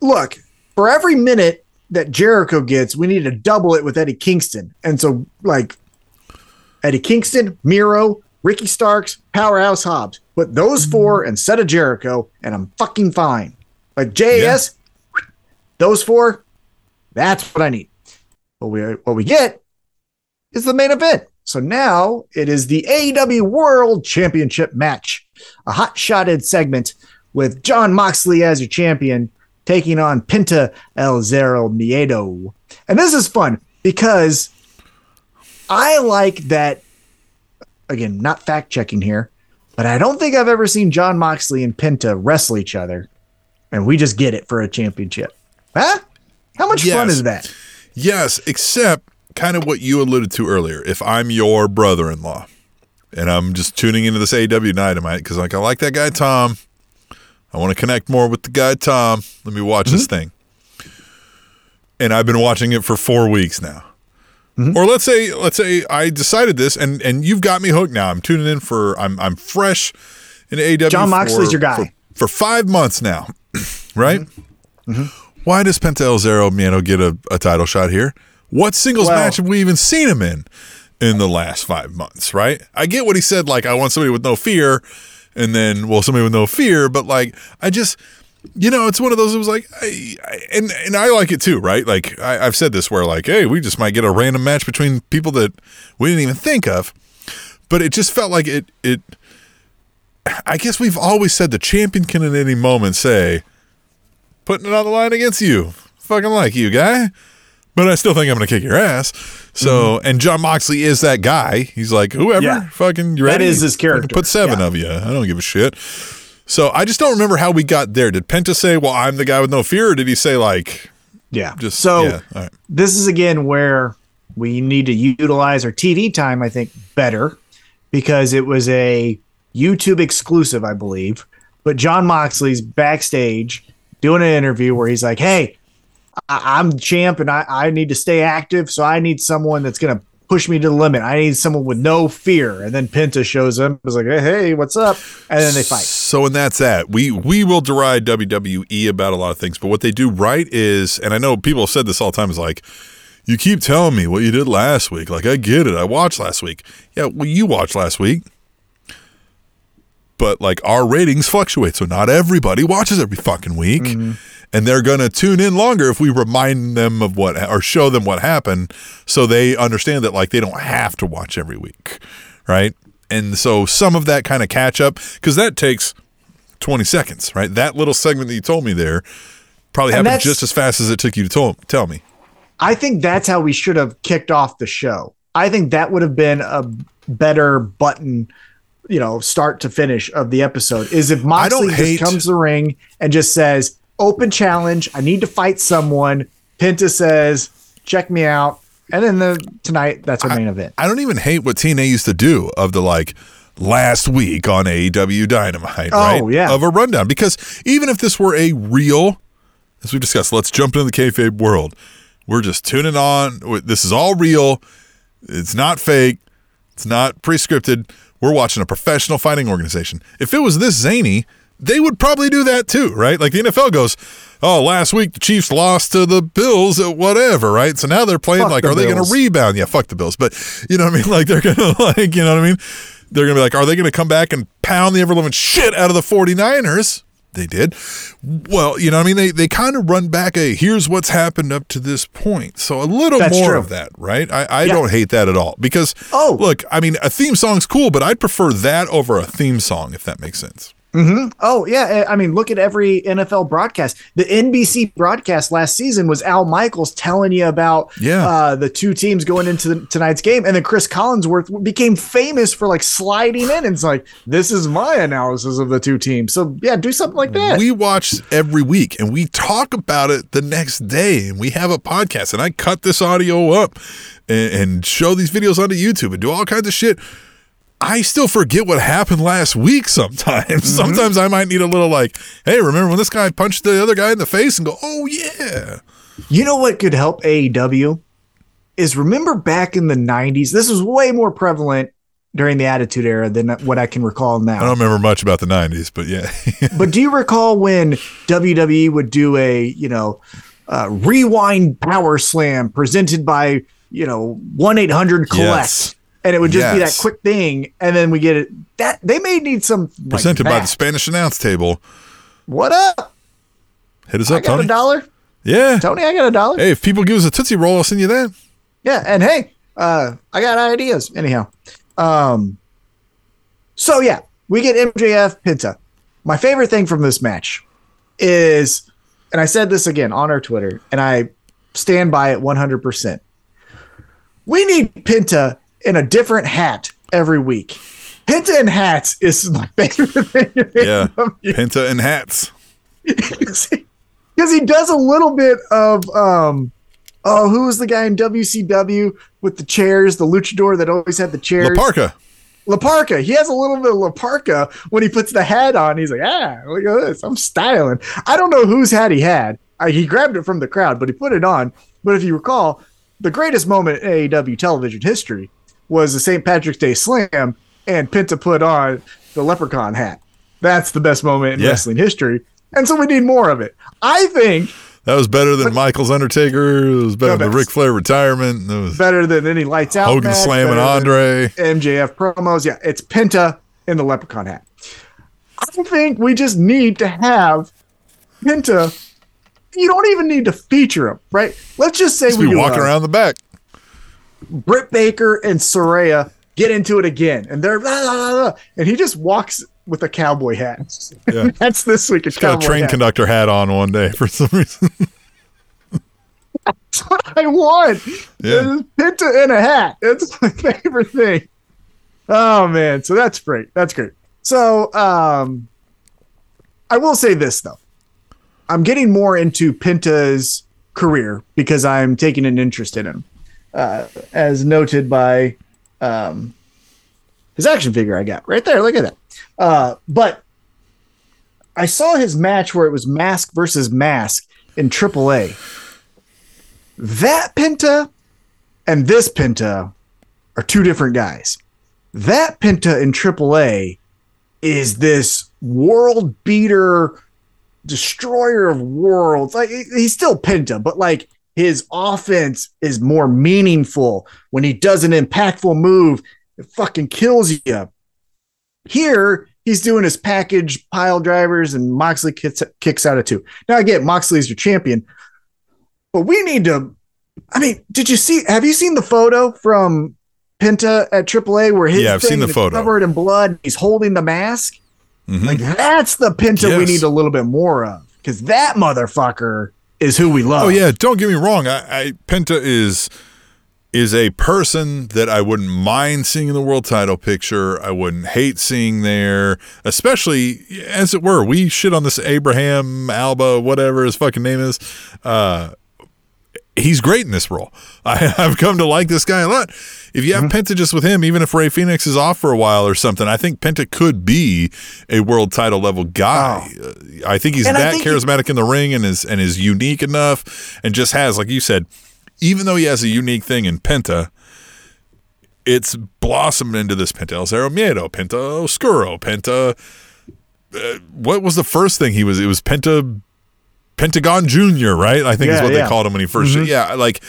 Look, for every minute that Jericho gets, we need to double it with Eddie Kingston. And so, like, Eddie Kingston, Miro, Ricky Starks, Powerhouse Hobbs. Put those mm. four instead of Jericho, and I'm fucking fine. Like JAS, those four, that's what I need. What we what we get is the main event. So now it is the AEW World Championship match, a hot shotted segment with Jon Moxley as your champion, taking on Penta El Zero Miedo. And this is fun because I like that. Again, not fact checking here, but I don't think I've ever seen Jon Moxley and Penta wrestle each other, and we just get it for a championship. Huh? How much fun is that? Yes, except kind of what you alluded to earlier. If I'm your brother-in-law and I'm just tuning into this AEW Dynamite because like I like that guy Tom, I want to connect more with the guy Tom. Let me watch this mm-hmm. thing. And I've been watching it for four weeks now. Or let's say let's say I decided this and and you've got me hooked now. I'm tuning in for I'm I'm fresh in AEW. Jon Moxley's for- your guy. for, for five months now, right? Mm-hmm. Why does Penta El Zero Miedo get a, a title shot here? What singles Well- match have we even seen him in in the last five months, right? I get what he said, like, I want somebody with no fear, and then, well, somebody with no fear, but like, I just, you know, it's one of those, it was like, I, I, and, and I like it too, right? Like, I, I've said this where, like, hey, we just might get a random match between people that we didn't even think of, but it just felt like it, it, I guess we've always said the champion can at any moment say, putting it on the line against you. Fucking like you, guy. But I still think I'm going to kick your ass. So, and Jon Moxley is that guy. He's like, whoever, Mm-hmm. Yeah. fucking, you ready? is his character. Put seven Yeah. of you. I don't give a shit. So I just don't remember how we got there. Did Penta say, well, I'm the guy with no fear? Or did he say, like, Yeah. just, so yeah, all right. this is again where we need to utilize our TV time, I think, better because it was a YouTube exclusive, I believe. But Jon Moxley's backstage doing an interview where he's like, "Hey, I- I'm champ and I, I need to stay active, so I need someone that's gonna push me to the limit. I need someone with no fear." And then Penta shows up, is like, "Hey, hey, what's up?" And then they fight. So and that's that. We we will deride WWE about a lot of things, but what they do right is, and I know people have said this all the time, is like, you keep telling me what you did last week. Like I get it. I watched last week. Yeah, well, you watched last week. But like our ratings fluctuate, so not everybody watches every fucking week, mm-hmm. And they're gonna tune in longer if we remind them of what or show them what happened, so they understand that like they don't have to watch every week, right? And so some of that kind of catch up because that takes 20 seconds, right? That little segment that you told me there probably And happened just as fast as it took you to tell, tell me. I think that's how we should have kicked off the show. I think that would have been a better button, you know, start to finish of the episode. Is if Moxley just hate- comes to the ring and just says, "Open challenge. I need to fight someone." Penta says, "Check me out," and then the tonight that's our main event. I don't even hate what TNA used to do of the like last week on AEW Dynamite, Oh, right? yeah. Of a rundown. Because even if this were a real, as we discussed, let's jump into the kayfabe world. We're just tuning on. This is all real. It's not fake. It's not pre-scripted. We're watching a professional fighting organization. If it was this zany, they would probably do that too, right? Like the NFL goes, "Oh, last week the Chiefs lost to the Bills at whatever," right? So now they're playing Fuck like, the are they going to rebound? Yeah, fuck the Bills, but you know what I mean? Like they're going to like, you know what I mean? They're going to be like, are they going to come back and pound the ever living shit out of the 49ers? They did. Well, you know what I mean? They they kind of run back a here's what's happened up to this point. So a little That's more true. of that, right? I, I Yeah. don't hate that at all because Oh. look, I mean a theme song's cool, but I'd prefer that over a theme song if that makes sense. Oh yeah, I mean, look at every NFL broadcast. The NBC broadcast last season was Al Michaels telling you about Yeah. uh, the two teams going into the, tonight's game, and then Cris Collinsworth became famous for like sliding in and it's like, "This is my analysis of the two teams." So yeah, do something like that. We watch every week and we talk about it the next day and we have a podcast and I cut this audio up and, and show these videos onto YouTube and do all kinds of shit. I still forget what happened last week sometimes. Sometimes I might need a little like, hey, remember when this guy punched the other guy in the face and go, oh, yeah. You know what could help AEW is remember back in the '90s. This was way more prevalent during the Attitude Era than what I can recall now. I don't remember much about the 90s, but yeah. But do you recall when WWE would do a, you know, uh, rewind power slam presented by, you know, 1 800 collect? Yes. And it would just be that quick thing. And then we get it. That they may need some. like Presented by the. Spanish announce table. What up? Hit us up. I up, got Tony. a dollar. Yeah. Tony, I got a dollar. Hey, if people give us a Tootsie Roll, I'll send you that. Yeah, and hey, uh, I got ideas. Anyhow, um, so yeah, we get MJF Penta. My favorite thing from this match is, and I said this again on our Twitter, and I stand by it 100%. We need Penta in a different hat every week. Penta in hats is my favorite thing. in Yeah. AEW Penta and hats. because he does a little bit of um oh who was the guy in WCW with the chairs, the luchador that always had the La chairs? Parca. La Parca. He has a little bit of La Parca when he puts the hat on. He's like, ah, look at this. I'm styling. I don't know whose hat he had. Uh, he grabbed it from the crowd, but he put it on. But if you recall, the greatest moment in AEW television history was the St. Patrick's Day Slam, and Penta put on the leprechaun hat. That's the best moment in Yeah. wrestling history. And so we need more of it. I think That was better than Michael's Undertaker. It was better No, than the Ric Flair retirement. It was better than any lights out. Hogan match, slamming better Andre. MJF promos. Yeah, it's Penta in the leprechaun hat. I think we just need to have Penta. You don't even need to feature him, right? Let's just say Just we walking around the back. Britt Baker and Saraya get into it again, and they're blah, blah, blah, blah, and he just walks with a cowboy hat. Yeah. That's this week. A Got a train hat. conductor hat on one day for some reason. That's what I want. Yeah. Is Penta in a hat. It's my favorite thing. Oh man, so that's great. That's great. So um I will say this though. I'm getting more into Penta's career because I'm taking an interest in him. Uh, as noted by um, his action figure I got right there. Look at that. Uh, but I saw his match where it was mask versus mask in AAA. That Penta and this Penta are two different guys. That Penta in AAA is this world beater, destroyer of worlds. Like he's still Penta, but like his offense is more meaningful when he does an impactful move. It fucking kills you. Here, he's doing his package pile drivers, and Moxley kicks, kicks out of two. Now, I get Moxley's your champion, but we need to. I mean, did you see? Have you seen the photo from Penta at AAA where his Yeah, I've seen the is photo. covered in blood? He's holding the mask. Mhm. Like that's the Penta we need a little bit more of because that motherfucker is who we love. Oh yeah, don't get me wrong. I, I Penta is is a person that I wouldn't mind seeing in the world title picture. I wouldn't hate seeing there, especially as it were. We shit on this Abraham Alba, whatever his fucking name is. Uh, he's great in this role. I, I've come to like this guy a lot. If you have Mm-hmm. Penta just with him, even if Rey Fénix is off for a while or something, I think Penta could be a world title level guy. Uh, I think he's Oh. And that think he- charismatic in the ring and is and is unique enough and just has, like you said, even though he has a unique thing in Penta, it's blossomed into this Penta El Zero Miedo, Penta Oscuro, Penta. Uh, what was the first thing he was? It was Penta Pentagon Junior, right? I think is what yeah. they called him when he 1st Yeah, like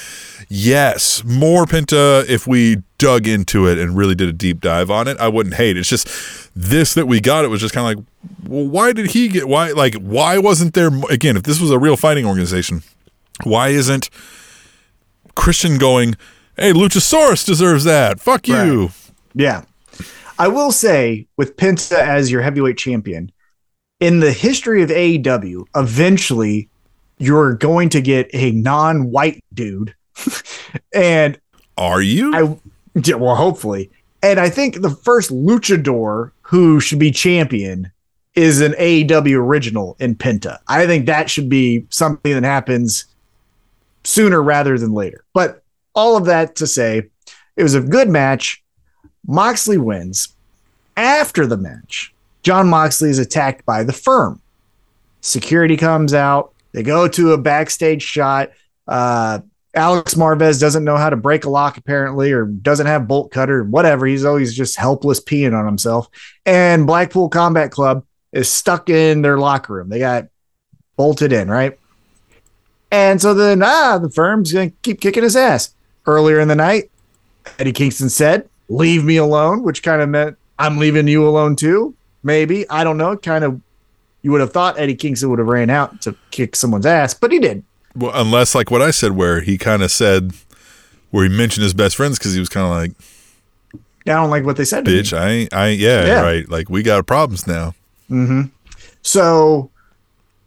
yes, more Penta if we dug into it and really did a deep dive on it. I wouldn't hate. It's just this that we got. It was just kind of like, well, why did he get? Why like why wasn't there again? If this was a real fighting organization, why isn't Christian going? Hey, Luchasaurus deserves that. Fuck you. Yeah. I will say with Penta as your heavyweight champion, in the history of AEW, eventually you're going to get a non-white dude. and Are you? I yeah, well, hopefully. And I think the first luchador who should be champion is an AEW original in Penta. I think that should be something that happens sooner rather than later. But all of that to say, it was a good match. Moxley wins. After the match, Jon Moxley is attacked by the firm. Security comes out. They go to a backstage shot. Uh, Alex Marvez doesn't know how to break a lock, apparently, or doesn't have bolt cutter, whatever. He's always just helpless peeing on himself. And Blackpool Combat Club is stuck in their locker room. They got bolted in, right? And so then, ah, the firm's to keep kicking his ass. Earlier in the night, Eddie Kingston said, Leave me alone, which kind of meant I'm leaving you alone too. Maybe. I don't know. Kind of, you would have thought Eddie Kingston would have ran out to kick someone's ass, but he did. Well, unless like what I said, where he kind of said, where he mentioned his best friends because he was kind of like, I don't like what they said to me. "Bitch, I ain't, I ain't, yeah, Yeah. right. Like we got problems now." Mm-hmm. So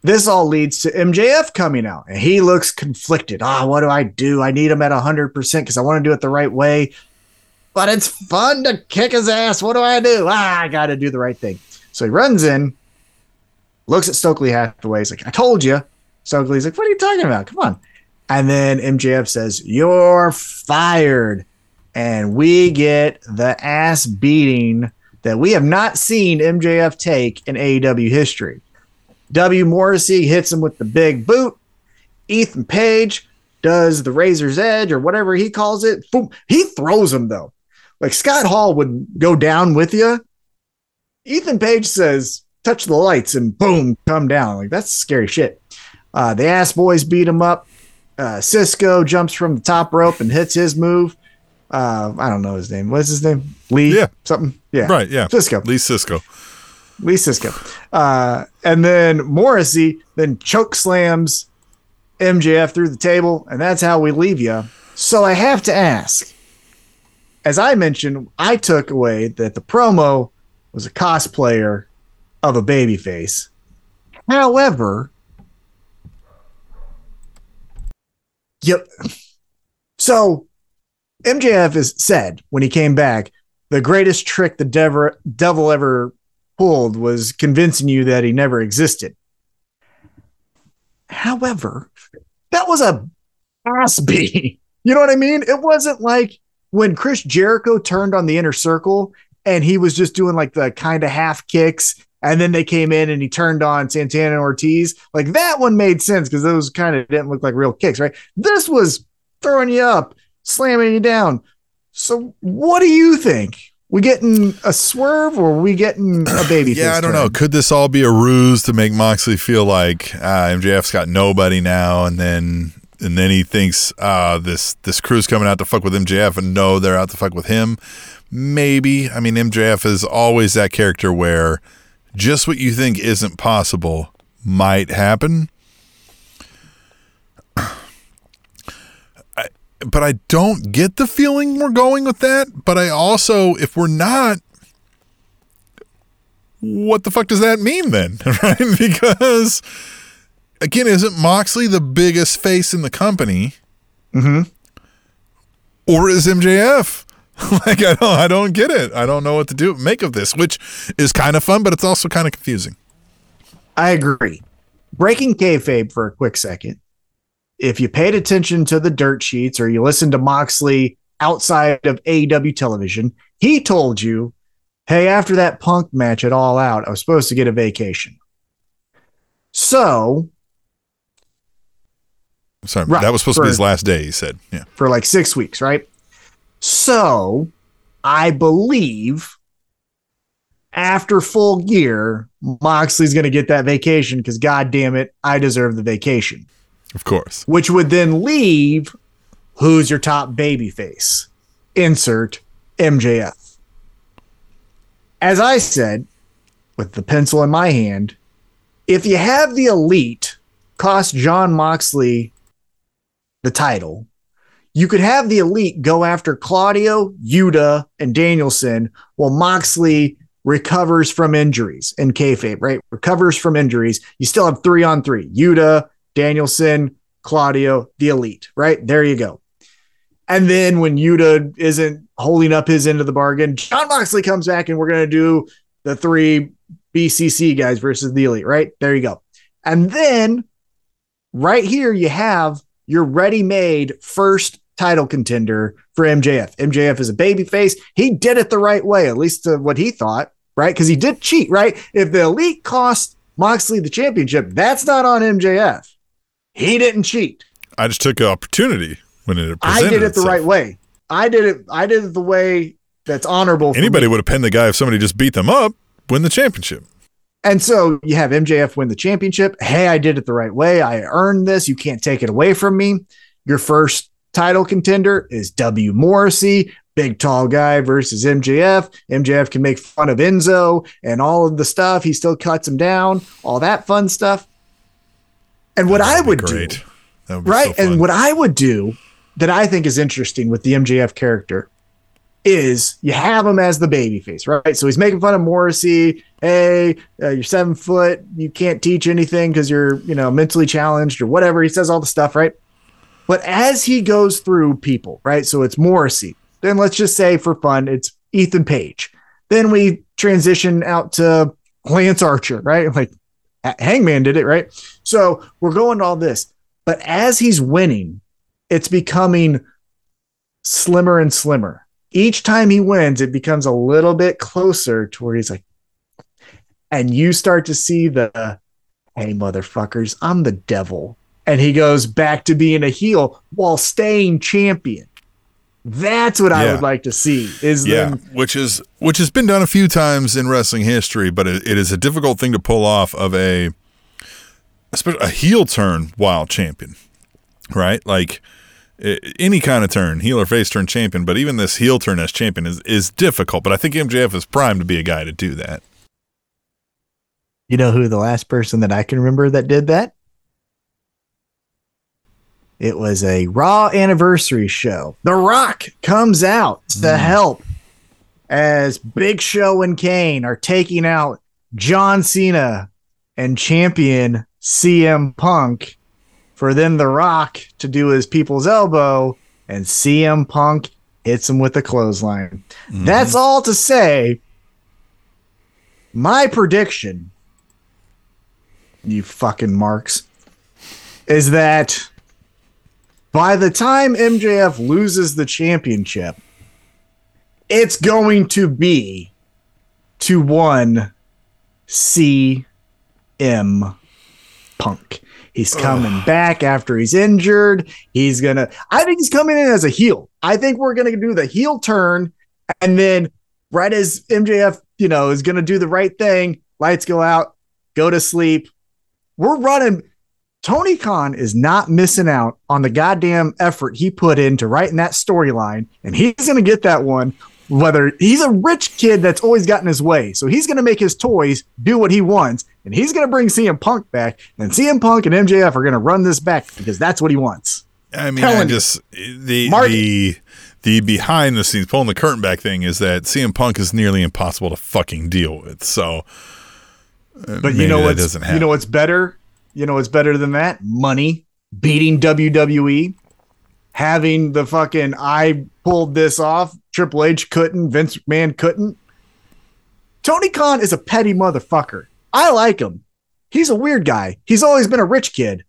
this all leads to MJF coming out, and he looks conflicted. Ah, what do I do? I need him at hundred percent because I want to do it the right way. But it's fun to kick his ass. What do I do? Ah, I got to do the right thing. So he runs in, looks at Stokely Hathaway. He's like, "I told you." Stokely's like, "What are you talking about? Come on." And then MJF says, "You're fired," and we get the ass beating that we have not seen MJF take in AEW history. W. Morrissey hits him with the big boot. Ethan Page does the razor's edge or whatever he calls it. Boom. He throws him though. Like Scott Hall would go down with you. Ethan Page says, touch the lights and boom, come down. Like that's scary shit. Uh, the ass boys beat him up. Uh, Cisco jumps from the top rope and hits his move. Uh, I don't know his name. What's his name? Lee? Yeah. Something? Yeah. Right? Yeah. Cisco. Lee Cisco. Lee Cisco. Uh, and then Morrissey then choke slams MJF through the table, and that's how we leave you. So I have to ask, as I mentioned, I took away that the promo was a cosplayer of a babyface. However, yep. So MJF has said when he came back, the greatest trick the devil, ever pulled was convincing you that he never existed. However, that was a ass beating. You know what I mean? It wasn't like when Chris Jericho turned on the inner circle and he was just doing like the kind of half kicks. And then they came in and he turned on Santana and Ortiz. Like that one made sense because those kind of didn't look like real kicks, right? This was throwing you up, slamming you down. So what do you think? We getting a swerve or we getting a baby? Yeah, I don't turn? know. Could this all be a ruse to make Moxley feel like ah, MJF's got nobody now, and then and then he thinks ah, this this crew's coming out to fuck with MJF, and no, they're out to fuck with him. Maybe. I mean, MJF is always that character where just what you think isn't possible might happen. I, but I don't get the feeling we're going with that. But I also, if we're not, what the fuck does that mean then? Right? Because again, isn't Moxley the biggest face in the company? Mm-hmm. Or is MJF? like I don't I don't get it. I don't know what to do make of this, which is kind of fun, but it's also kind of confusing. I agree. Breaking kayfabe for a quick second. If you paid attention to the dirt sheets or you listened to Moxley outside of AEW television, he told you, hey, after that punk match at All Out, I was supposed to get a vacation. So Sorry, Right, that was supposed to be his last day, he said. Yeah. for like six weeks, right? So I believe after full gear, Moxley's going to get that vacation because, God damn it, I deserve the vacation. Of course. which would then leave who's your top baby face? Insert MJF. As I said, with the pencil in my hand, if you have the elite cost Jon Moxley the title, you could have the elite go after Claudio, Yuta, and Danielson while Moxley recovers from injuries in kayfabe, right? Recovers from injuries. You still have three on three. Yuta, Danielson, Claudio, the elite, right? There you go. And then when Yuta isn't holding up his end of the bargain, Jon Moxley comes back and we're going to do the three BCC guys versus the elite, right? There you go. And then right here, you have your ready made first title contender for MJF. MJF is a babyface. He did it the right way, at least to what he thought, right? Because he did cheat, right? If the elite cost Moxley the championship, that's not on MJF. He didn't cheat. I just took an opportunity when it I presented I did it the right way. I did it. I did it the way that's honorable. Anybody would have pinned the guy if somebody just beat them up, win the championship. And so you have MJF win the championship. Hey, I did it the right way. I earned this. You can't take it away from me. Your first title contender is W. Morrissey, big tall guy versus MJF. MJF can make fun of Enzo and all of the stuff. He still cuts him down, all that fun stuff. And what I would do great. That would right so and what i would do that i think is interesting with the mjf character is you have him as the baby face right so he's making fun of morrissey hey uh, you're seven foot you can't teach anything because you're you know mentally challenged or whatever he says all the stuff right but as he goes through people right? So it's morrissey. Then let's just say for fun it's ethan page. Then we transition out to lance archer right? Like hangman did it right? So we're going to all this. But as he's winning, it's becoming slimmer and slimmer. Each time he wins, it becomes a little bit closer to where he's like, and you start to see the, hey, motherfuckers, I'm the devil. And he goes back to being a heel while staying champion. That's what I would like to see. Is yeah, them which is which has been done a few times in wrestling history, but it, it is a difficult thing to pull off of a a heel turn while champion, right? Like any kind of turn, heel or face turn champion, but even this heel turn as champion is is difficult. But I think MJF is primed to be a guy to do that. You know who the last person that I can remember that did that? It was a Raw anniversary show. The Rock comes out to mm. help as Big Show and Kane are taking out John Cena and champion CM Punk for then The Rock to do his people's elbow and CM Punk hits him with a clothesline. Mm-hmm. That's all to say. My prediction you fucking marks, is that by the time MJF loses the championship, it's going to be to one CM Punk. He's coming back after he's injured. He's gonna. I think he's coming in as a heel. I think we're gonna do the heel turn, and then right as MJF, you know, is gonna do the right thing. Lights go out. Go to sleep. We're running. Tony Khan is not missing out on the goddamn effort he put into writing that storyline, and he's gonna get that one. Whether he's a rich kid that's always gotten his way, so he's gonna make his toys do what he wants, and he's gonna bring CM Punk back, and CM Punk and MJF are gonna run this back because that's what he wants. I mean, Telling I just the Mark- the the behind the scenes pulling the curtain back thing is that CM Punk is nearly impossible to fucking deal with. So, But maybe you know what? doesn't happen. you know what's better? You know what's better than that? Money. Beating WWE. Having the fucking I pulled this off. Triple H couldn't, Vince McMahon couldn't. Tony Khan is a petty motherfucker. I like him. He's a weird guy. He's always been a rich kid,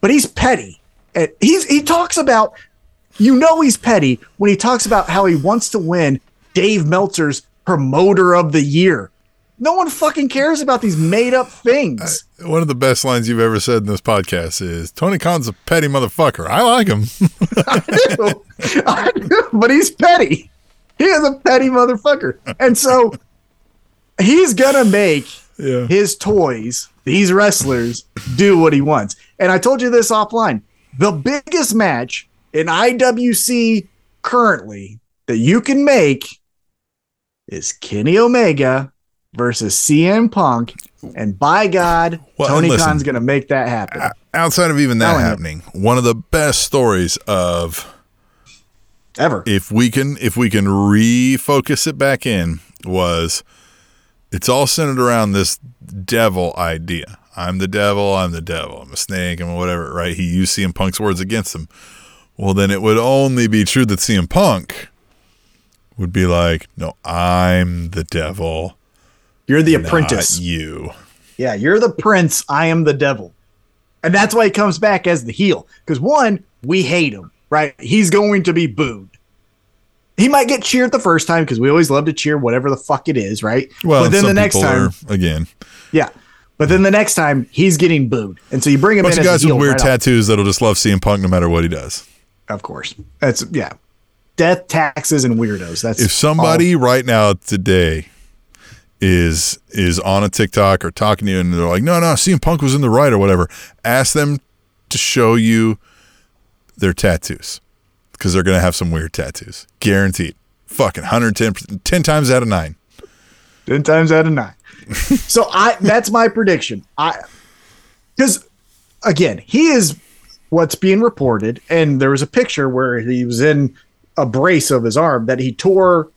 but he's petty. And he's he talks about you know he's petty when he talks about how he wants to win Dave Meltzer's promoter of the year. No one fucking cares about these made up things. One of the best lines you've ever said in this podcast is Tony Khan's a petty motherfucker. I like him. I do. I do, but he's petty. He is a petty motherfucker. And so he's gonna make yeah. his toys, these wrestlers, do what he wants. And I told you this offline. The biggest match in IWC currently that you can make is Kenny Omega versus CM Punk. And by God, Well, Tony listen, Khan's gonna make that happen. Outside of even that Telling happening, one of the best stories of Ever. if we can if we can refocus it back in was it's all centered around this devil idea. I'm the devil, I'm the devil, I'm a snake, I'm whatever, right? He used CM Punk's words against him. Well, then it would only be true that CM Punk would be like, No, I'm the devil. You're the not apprentice. you. Yeah, you're the prince. I am the devil. And that's why he comes back as the heel. Because one, we hate him, right? He's going to be booed. He might get cheered the first time because we always love to cheer whatever the fuck it is, right? Well, but then some the next time, are, again, yeah. But then the next time he's getting booed, and so you bring him bunch in of as guys a heel with weird right off- tattoos that'll just love CM Punk no matter what he does. Of course, that's yeah. Death, taxes, and weirdos. That's if somebody right now today is is on a TikTok or talking to you and they're like, no, no, CM Punk was in the right or whatever, ask them to show you their tattoos because they're gonna have some weird tattoos, guaranteed. Fucking 110 10 times out of nine. Ten times out of nine. so I that's my prediction. I because again, he is what's being reported, and there was a picture where he was in a brace of his arm that he tore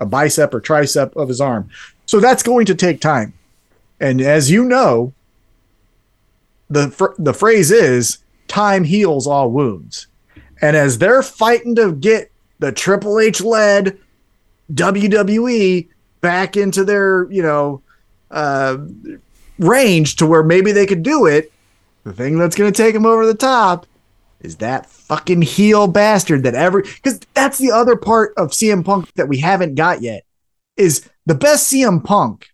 a bicep or tricep of his arm. So that's going to take time. And as you know, the fr- the phrase is time heals all wounds. And as they're fighting to get the Triple H led WWE back into their, you know, uh, range to where maybe they could do it, the thing that's going to take them over the top is that fucking heel bastard that every because that's the other part of CM Punk that we haven't got yet is the best CM Punk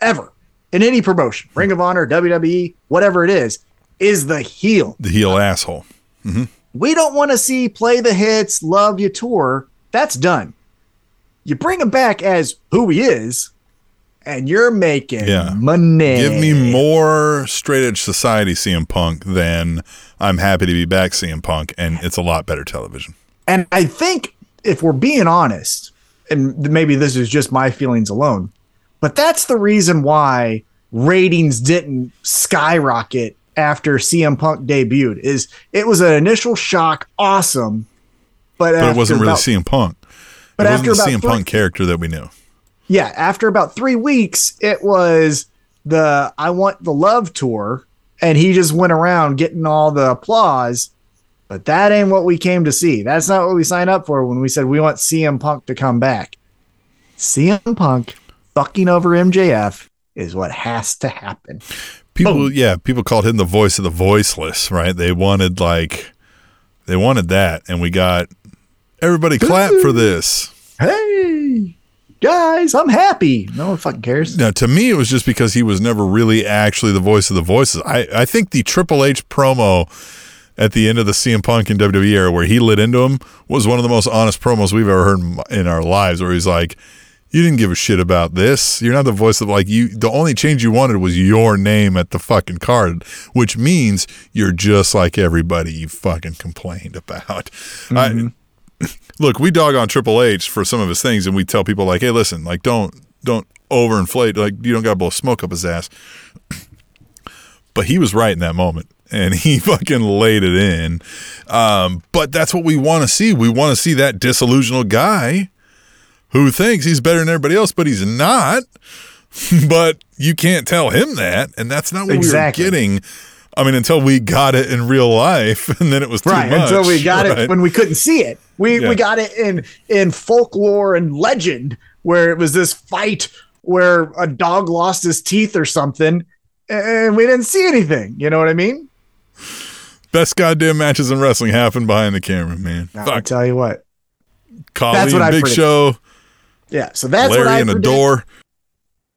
ever in any promotion, Ring of Honor, WWE, whatever it is, is the heel. The heel asshole. Mm-hmm. We don't want to see play the hits, love you tour. That's done. You bring him back as who he is, and you're making Yeah. money. Give me more straight edge society CM Punk than I'm happy to be back CM Punk, and it's a lot better television. And I think if we're being honest, and maybe this is just my feelings alone, but that's the reason why ratings didn't skyrocket after CM Punk debuted. Is it was an initial shock, awesome, but, But it wasn't really about, CM Punk. But it after wasn't the about CM three- Punk character that we knew. yeah, after about three weeks, it was the I Want the Love tour, and he just went around getting all the applause. But that ain't what we came to see. That's not what we signed up for when we said we want CM Punk to come back. CM Punk fucking over MJF is what has to happen. People, yeah, people called him the voice of the voiceless, right? They wanted like, they wanted that, and we got everybody clap for this. Hey, guys, I'm happy. No one fucking cares. Now, to me, it was just because he was never really actually the voice of the voices. I, I think the Triple H promo at the end of the CM Punk and WWE era, where he lit into him, was one of the most honest promos we've ever heard in- our lives. Where he's like, "You didn't give a shit about this. You're not the voice of like you. The only change you wanted was your name at the fucking card, which means you're just like everybody you fucking complained about." I, mm-hmm. look, we dog on Triple H for some of his things, and we tell people like, "Hey, listen, like don't don't overinflate. Like you don't got to blow smoke up his ass." But he was right in that moment, and he fucking laid it in. Um, but that's what we want to see. We want to see that disillusional guy who thinks he's better than everybody else, but he's not. but you can't tell him that, and that's not what Exactly. we were getting. I mean, until we got it in real life, and then it was right much. until we got right? it when we couldn't see it we Yeah. we got it in in folklore and legend where it was this fight where a dog lost his teeth or something and we didn't see anything you know what i mean Best goddamn matches in wrestling happen behind the camera, man. Now, i tell you what Collie that's what I Big predict. Show, yeah so that's what i Larry and predict. Adore.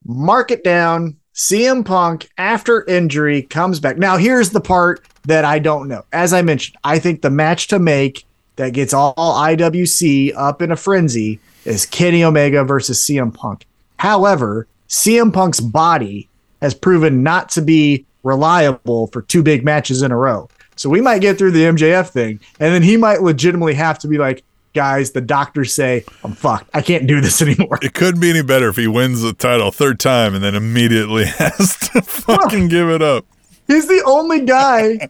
mark it down CM Punk after injury comes back. Now here's the part that I don't know. As I mentioned, I think the match to make that gets all IWC up in a frenzy is Kenny Omega versus CM Punk. However, CM Punk's body has proven not to be reliable for two big matches in a row. So we might get through the MJF thing and then he might legitimately have to be like, guys, the doctors say I'm fucked. I can't do this anymore. It couldn't be any better if he wins the title third time and then immediately has to fucking give it up. He's the only guy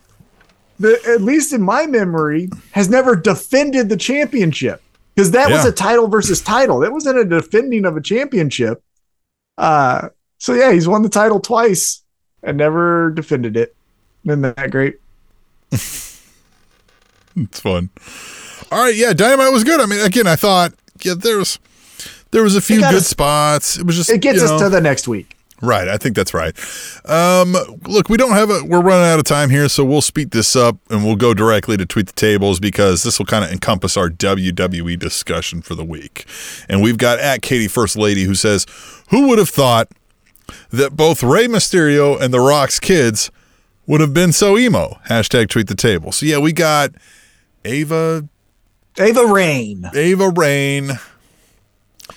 that, at least in my memory, has never defended the championship because that was a title versus title. That wasn't a defending of a championship. Uh, so yeah, he's won the title twice and never defended it. Isn't that great? It's fun. All right, yeah, Dynamite was good. I mean, again, I thought yeah, there's there was a few good us- spots. It was just It gets us know- to the next week. Right, I think that's right. Um, look, we don't have a. We're running out of time here, so we'll speed this up and we'll go directly to tweet the tables because this will kind of encompass our WWE discussion for the week. And we've got at Katie First Lady who says, "Who would have thought that both Rey Mysterio and The Rock's kids would have been so emo?" Hashtag tweet the table. So yeah, we got Ava Ava Raine, Ava Raine.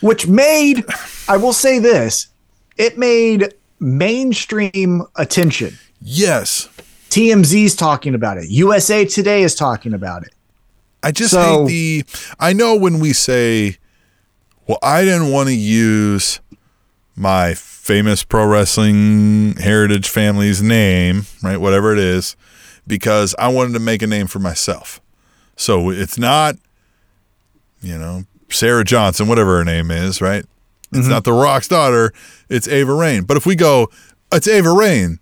which made, I will say this, it made mainstream attention. Yes, TMZ's talking about it. USA Today is talking about it. I just So- hate the. I know when we say, well, I didn't want to use my famous pro wrestling heritage family's name, right? Whatever it is, because I wanted to make a name for myself. So it's not, you know, Sarah Johnson, whatever her name is, right? It's mm-hmm. not The Rock's daughter. It's Ava Raine. But if we go, it's Ava Raine,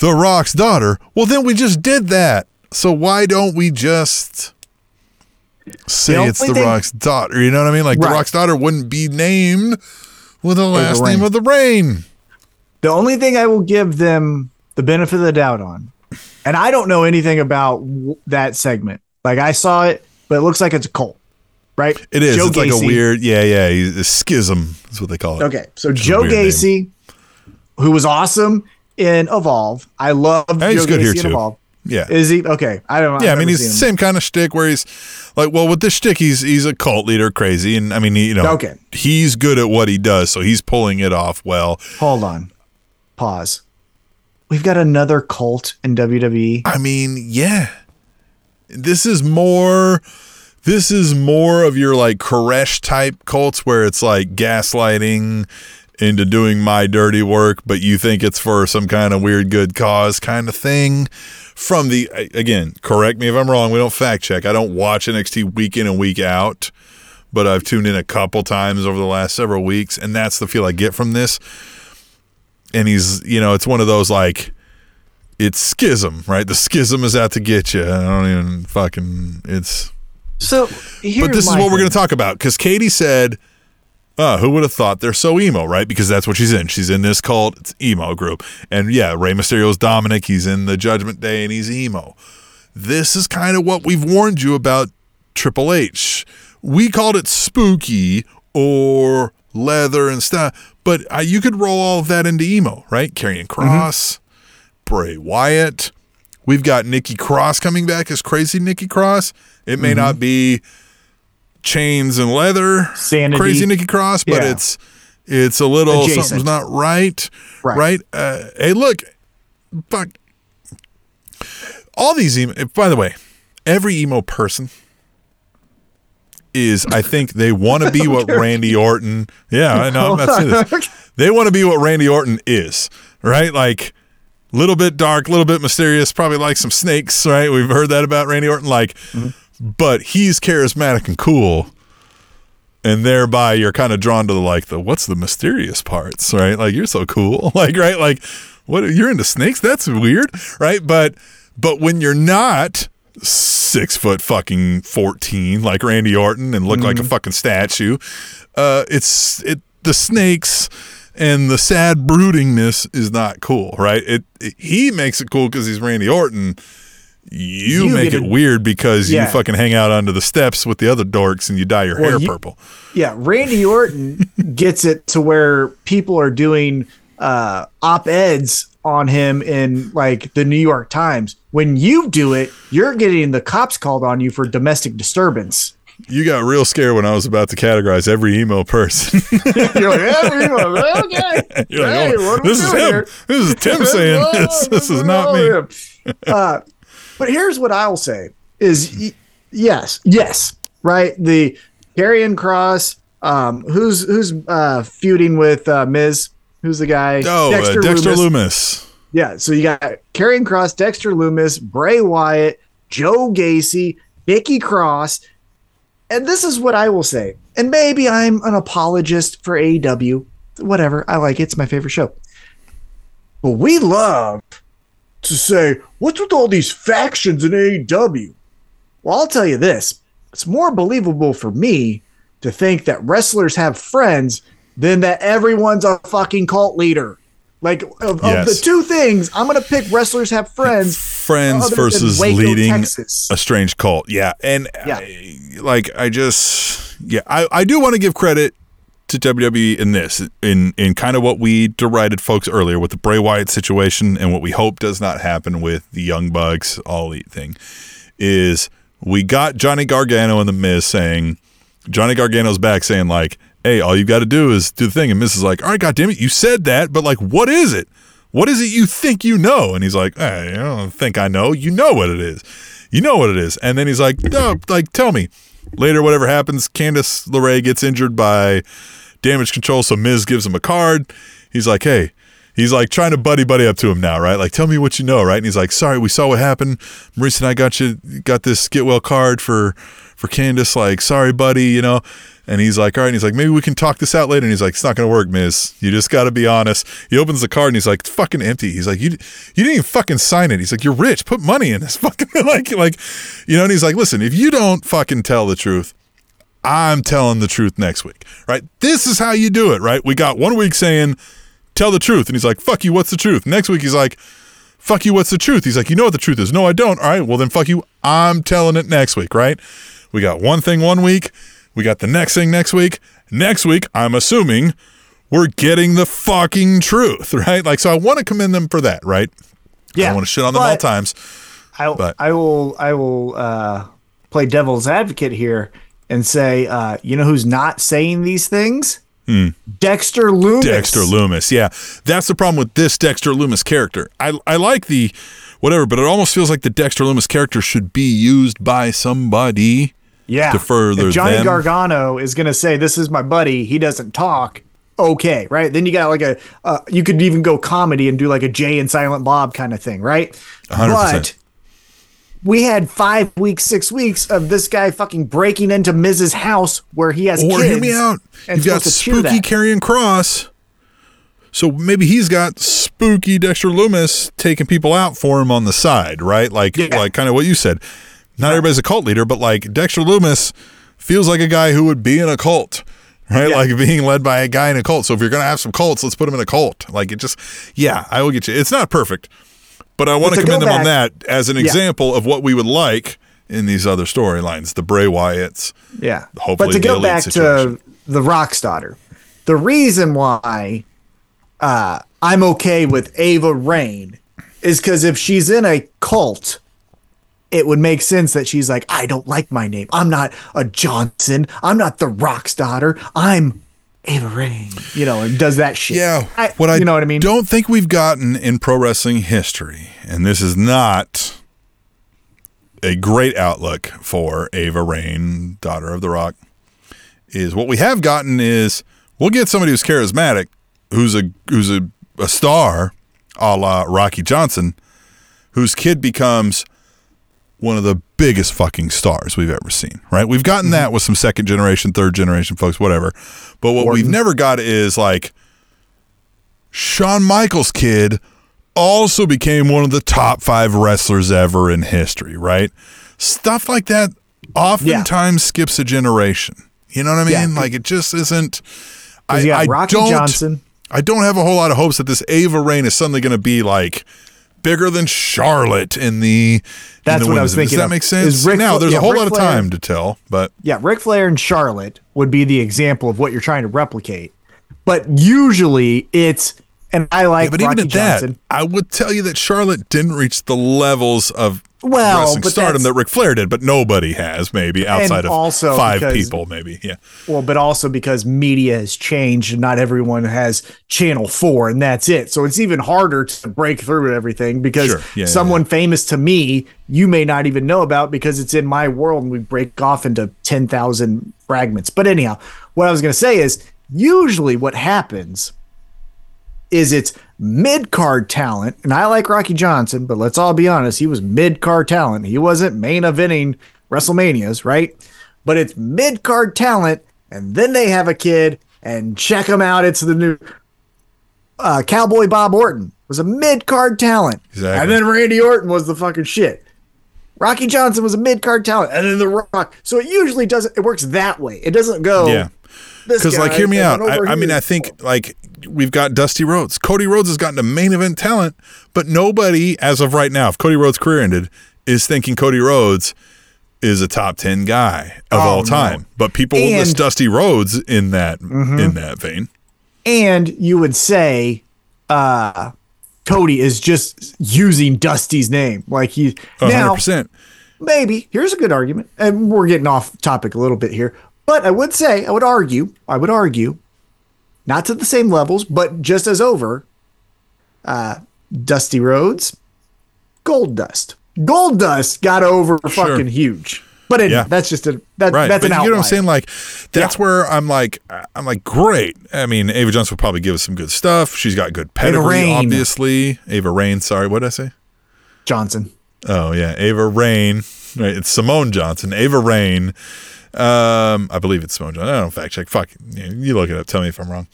The Rock's daughter, well, then we just did that. So why don't we just say The it's The thing- Rock's daughter? You know what I mean? Like The Rock's daughter wouldn't be named with the last Rain. name of the Rain. The only thing I will give them the benefit of the doubt on, and I don't know anything about w- that segment. Like I saw it, but it looks like it's a cult, right? It is. Joe it's like a weird, yeah, yeah. He's a schism is what they call it. Okay, so Which Joe weird name. Gacy, who was awesome in Evolve. I love Yeah, he's Joe good Gacy here, in too. Evolve. Yeah. Is he okay? I don't. yeah, I mean he's the same kind of shtick where he's like, well, with this shtick, he's he's a cult leader, crazy, and I mean, he, you know, Okay. he's good at what he does, so he's pulling it off well. Hold on, pause. We've got another cult in. WWE. I mean, yeah, this is more. This is more of your like Koresh type cults where it's like gaslighting into doing my dirty work, but you think it's for some kind of weird good cause kind of thing. From the again, correct me if I'm wrong. We don't fact check. I don't watch NXT week in and week out, but I've tuned in a couple times over the last several weeks, and that's the feel I get from this. And he's, you know, it's one of those like it's schism, right? The schism is out to get you. I don't even fucking. It's. So, but this is what we're going to talk about because Katie said, uh, "Who would have thought they're so emo?" Right? Because that's what she's in. She's in this cult it's emo group, and yeah, Rey Mysterio's Dominik. He's in the Judgment Day, and he's emo. This is kind of what we've warned you about Triple H. We called it spooky or leather and stuff. But uh, you could roll all of that into emo, right? Karrion Cross, Bray Wyatt. We've got Nikki Cross coming back as crazy Nikki Cross. It may not be chains and leather, Sanity. crazy Nikki Cross, but Yeah. it's it's a little Adjacent. something's not right, Right. right? Uh, hey, look, fuck. All these emo. By the way, every emo person is, I think, they want to be what Randy Orton. Yeah, I know. I'm not saying this. They want to be what Randy Orton is, right? Like little bit dark, little bit mysterious, probably like some snakes, right? We've heard that about Randy Orton. Like, but he's charismatic and cool, and thereby you're kind of drawn to the like the what's the mysterious parts, right? Like you're so cool, like right, like what you're into snakes? That's weird, right? But but when you're not six foot fucking fourteen like Randy Orton and look like a fucking statue, uh, it's it the snakes and the sad broodingness is not cool, right? It, it he makes it cool because he's Randy Orton. You, You make it a- weird because Yeah. you fucking hang out under the steps with the other dorks and you dye your Well, hair you- purple. Yeah, Randy Orton gets it to where people are doing uh, op eds on him in like the New York Times. When you do it, you're getting the cops called on you for domestic disturbance. You got real scared when I was about to categorize every emo person. You're like, "Yeah, okay. You're like, Hey, oh, what are we this is doing him. here?" This is Tim saying this. This is not me. Uh, but here's what I'll say: is y- yes, yes, right. The Karrion Cross, um, who's who's uh, feuding with uh, Miz? Who's the guy? Oh, Dexter, uh, Dexter Lumis. Yeah, so you got Karrion Cross, Dexter Lumis, Bray Wyatt, Joe Gacy, Nikki Cross. And this is what I will say. And maybe I'm an apologist for AEW. Whatever. I like it. It's my favorite show. But we love to say, what's with all these factions in AEW? Well, I'll tell you this. It's more believable for me to think that wrestlers have friends than that everyone's a fucking cult leader. Like of, of the two things, I'm gonna pick wrestlers have friends. Friends versus Waco, leading Texas. a strange cult. Yeah. And Yeah. I, like I just yeah, I, I do want to give credit to WWE in this, in in kind of what we derided folks earlier with the Bray Wyatt situation and what we hope does not happen with the Young Bucks All Elite thing, is we got Johnny Gargano and the Miz saying Johnny Gargano's back saying like, "Hey, all you got to do is do the thing," and Miz is like, "All right, goddamn it, you said that, but like, what is it? What is it you think you know?" And he's like, "Hey, I don't think I know. You know what it is. You know what it is." And then he's like, "No, like, tell me." Later, whatever happens, Candice LeRae gets injured by damage control, so Miz gives him a card. He's like, "Hey." He's like trying to buddy buddy up to him now, right? Like, tell me what you know, right? And he's like, "Sorry, we saw what happened. Maurice and I got you got this get well card for for Candice. Like, sorry, buddy, you know." And he's like, "All right." And he's like, "Maybe we can talk this out later." And he's like, "It's not gonna work, Miz. You just got to be honest." He opens the card and he's like, "It's fucking empty." He's like, "You you didn't even fucking sign it." He's like, "You're rich. Put money in this fucking like like, you know." And he's like, "Listen, if you don't fucking tell the truth." I'm telling the truth next week, right? This is how you do it, right? We got one week saying, tell the truth. And he's like, fuck you, what's the truth? Next week, he's like, fuck you, what's the truth? He's like, you know what the truth is. No, I don't. All right, well, then fuck you. I'm telling it next week, right? We got one thing one week. We got the next thing next week. Next week, I'm assuming we're getting the fucking truth, right? Like, so I want to commend them for that, right? I Yeah, don't want to shit on them all times. I, But- I will I will uh, play devil's advocate here and say, uh, you know who's not saying these things? Dexter Lumis. Dexter Lumis. Yeah. That's the problem with this Dexter Lumis character. I, I like the whatever, but it almost feels like the Dexter Lumis character should be used by somebody. Yeah. to further if Johnny them. Gargano is going to say, "This is my buddy," he doesn't talk. Okay, right? Then you got like a, uh, you could even go comedy and do like a Jay and Silent Bob kind of thing, right? 100%. But we had five weeks, six weeks of this guy fucking breaking into Mrs. House where he has Or kids. hear me out. and You've got spooky Karrion Cross. So maybe he's got spooky Dexter Lumis taking people out for him on the side, right? Like Yeah. like kind of what you said. Not everybody's a cult leader, but like Dexter Lumis feels like a guy who would be in a cult. Right? Yeah. Like being led by a guy in a cult. So if you're gonna have some cults, let's put him in a cult. Like it just yeah, I will get you. It's not perfect. But I want to to commend them on that as an example of what we would like in these other storylines. The Bray Wyatts. Yeah. Hopefully but to go back situation. to the Rock's daughter. The reason why uh, I'm okay with Ava Raine is because if she's in a cult, it would make sense that she's like, I don't like my name. I'm not a Johnson. I'm not the Rock's daughter. I'm Ava Raine. You know, and does that shit. Yeah. I, what I you know what I mean? don't think we've gotten in pro wrestling history, and this is not a great outlook for Ava Raine, daughter of the Rock, is what we have gotten is we'll get somebody who's charismatic, who's a who's a, a star, a la Rocky Johnson, whose kid becomes one of the biggest fucking stars we've ever seen, right? We've gotten that with some second generation, third generation folks, whatever. But what we've never got is like Shawn Michaels' kid also became one of the top five wrestlers ever in history, right? Stuff like that oftentimes skips a generation. You know what I mean? Yeah. Like it just isn't. I, I don't, Johnson. I don't have a whole lot of hopes that this Ava Raine is suddenly going to be like bigger than Charlotte in the. That's in the what I was thinking Does that of. make sense? Ric now there's yeah, a whole Ric lot of Flair- time to tell, but Yeah, Ric Flair and Charlotte would be the example of what you're trying to replicate. But usually it's, and I like Yeah, but Rocky even at that, I would tell you that Charlotte didn't reach the levels of Well, wrestling stardom that Ric Flair did, but nobody has, maybe outside of also five because- people, maybe. Yeah, Well, but also because media has changed and not everyone has channel four and that's it. So it's even harder to break through everything because Sure. Yeah, yeah, someone famous to me, you may not even know about because it's in my world and we break off into 10,000 fragments. But anyhow, what I was going to say is usually what happens is it's mid card talent. And I like Rocky Johnson, but let's all be honest, he was mid card talent. He wasn't main eventing WrestleManias, right? But it's mid card talent, and then they have a kid and check him out. It's the new uh, Cowboy Bob Orton was a mid card talent. Exactly. And then Randy Orton was the fucking shit. Rocky Johnson was a mid card talent, and then The Rock. So it usually doesn't. It works that way. It doesn't go. yeah. Because, like, hear me out. I, I mean. I think like we've got Dusty Rhodes. Cody Rhodes has gotten to main event talent, but nobody, as of right now, if Cody Rhodes' career ended, is thinking Cody Rhodes is a top ten guy of Oh, all no. time. But people will list Mm-hmm. Dusty Rhodes in that in that vein. and you would say uh Cody is just using Dusty's name. Like he hundred now maybe here's a good argument. And we're getting off topic a little bit here. But I would say, I would argue, I would argue, not to the same levels, but just as over, uh Dusty Rhodes, Gold Dust. Gold Dust got over fucking huge. But Yeah. that's just a that, Right, that's but an you know what I'm saying? Like, that's where I'm like, I'm like, great. I mean, Ava Johnson will probably give us some good stuff. She's got good pedigree, obviously. Ava Raine, sorry, what did I say? Johnson. Oh yeah, Ava Raine. Right, it's Simone Johnson. Ava Raine. Um, I believe it's Simone Johnson. I don't fact check. Fuck, you, you look it up. Tell me if I'm wrong.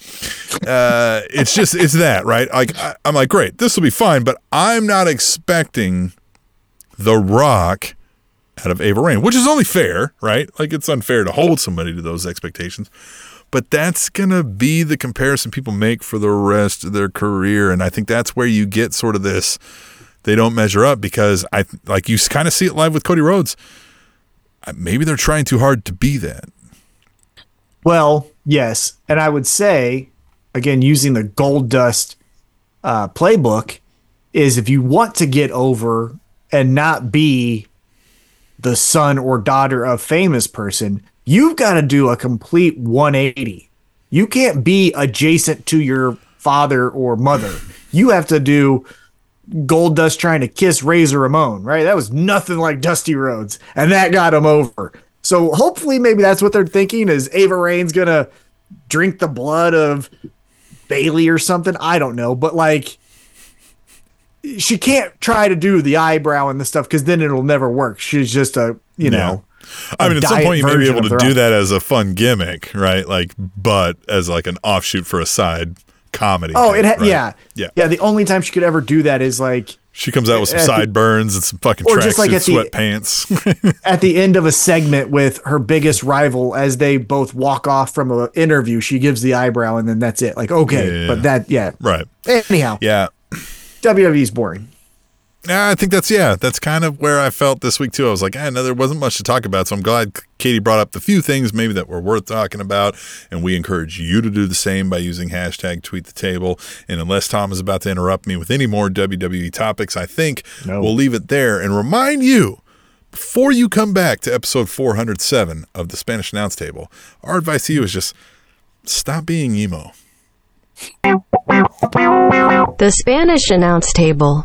Uh, it's just it's that right. Like I, I'm like, great, this will be fine, but I'm not expecting the Rock out of Ava Raine, which is only fair, right? Like it's unfair to hold somebody to those expectations. But that's gonna be the comparison people make for the rest of their career, and I think that's where you get sort of this they don't measure up because I like you kind of see it live with Cody Rhodes. Maybe they're trying too hard to be that. Well, yes, and I would say again using the gold dust uh, playbook is if you want to get over and not be the son or daughter of famous person, you've got to do a complete 180. You can't be adjacent to your father or mother. You have to do Gold Dust trying to kiss Razor Ramon, right? That was nothing like Dusty Rhodes, and that got him over. So hopefully, maybe that's what they're thinking is Ava Raine's gonna drink the blood of Bayley or something. I don't know, but like she can't try to do the eyebrow and the stuff because then it'll never work. She's just a you know. I mean, at some point you may be able to do that as a fun gimmick, right? Like, but as like an offshoot for a side comedy. Oh, thing, it ha- right? yeah, yeah. yeah. The only time she could ever do that is like She comes out with some the- sideburns and some fucking Or just like at the- sweatpants. at the end of a segment with her biggest rival as they both walk off from an interview. She gives the eyebrow and then that's it. Like okay, Yeah. but that yeah. right. Anyhow, Yeah. WWE's boring. Yeah, I think that's yeah, that's kind of where I felt this week too. I was like, ah, I know there wasn't much to talk about, so I'm glad Katie brought up the few things maybe that were worth talking about, and we encourage you to do the same by using hashtag tweet the table. And unless Tom is about to interrupt me with any more WWE topics, I think No. we'll leave it there and remind you before you come back to episode 407 of the Spanish Announce Table. Our advice to you is just stop being emo. The Spanish Announce Table.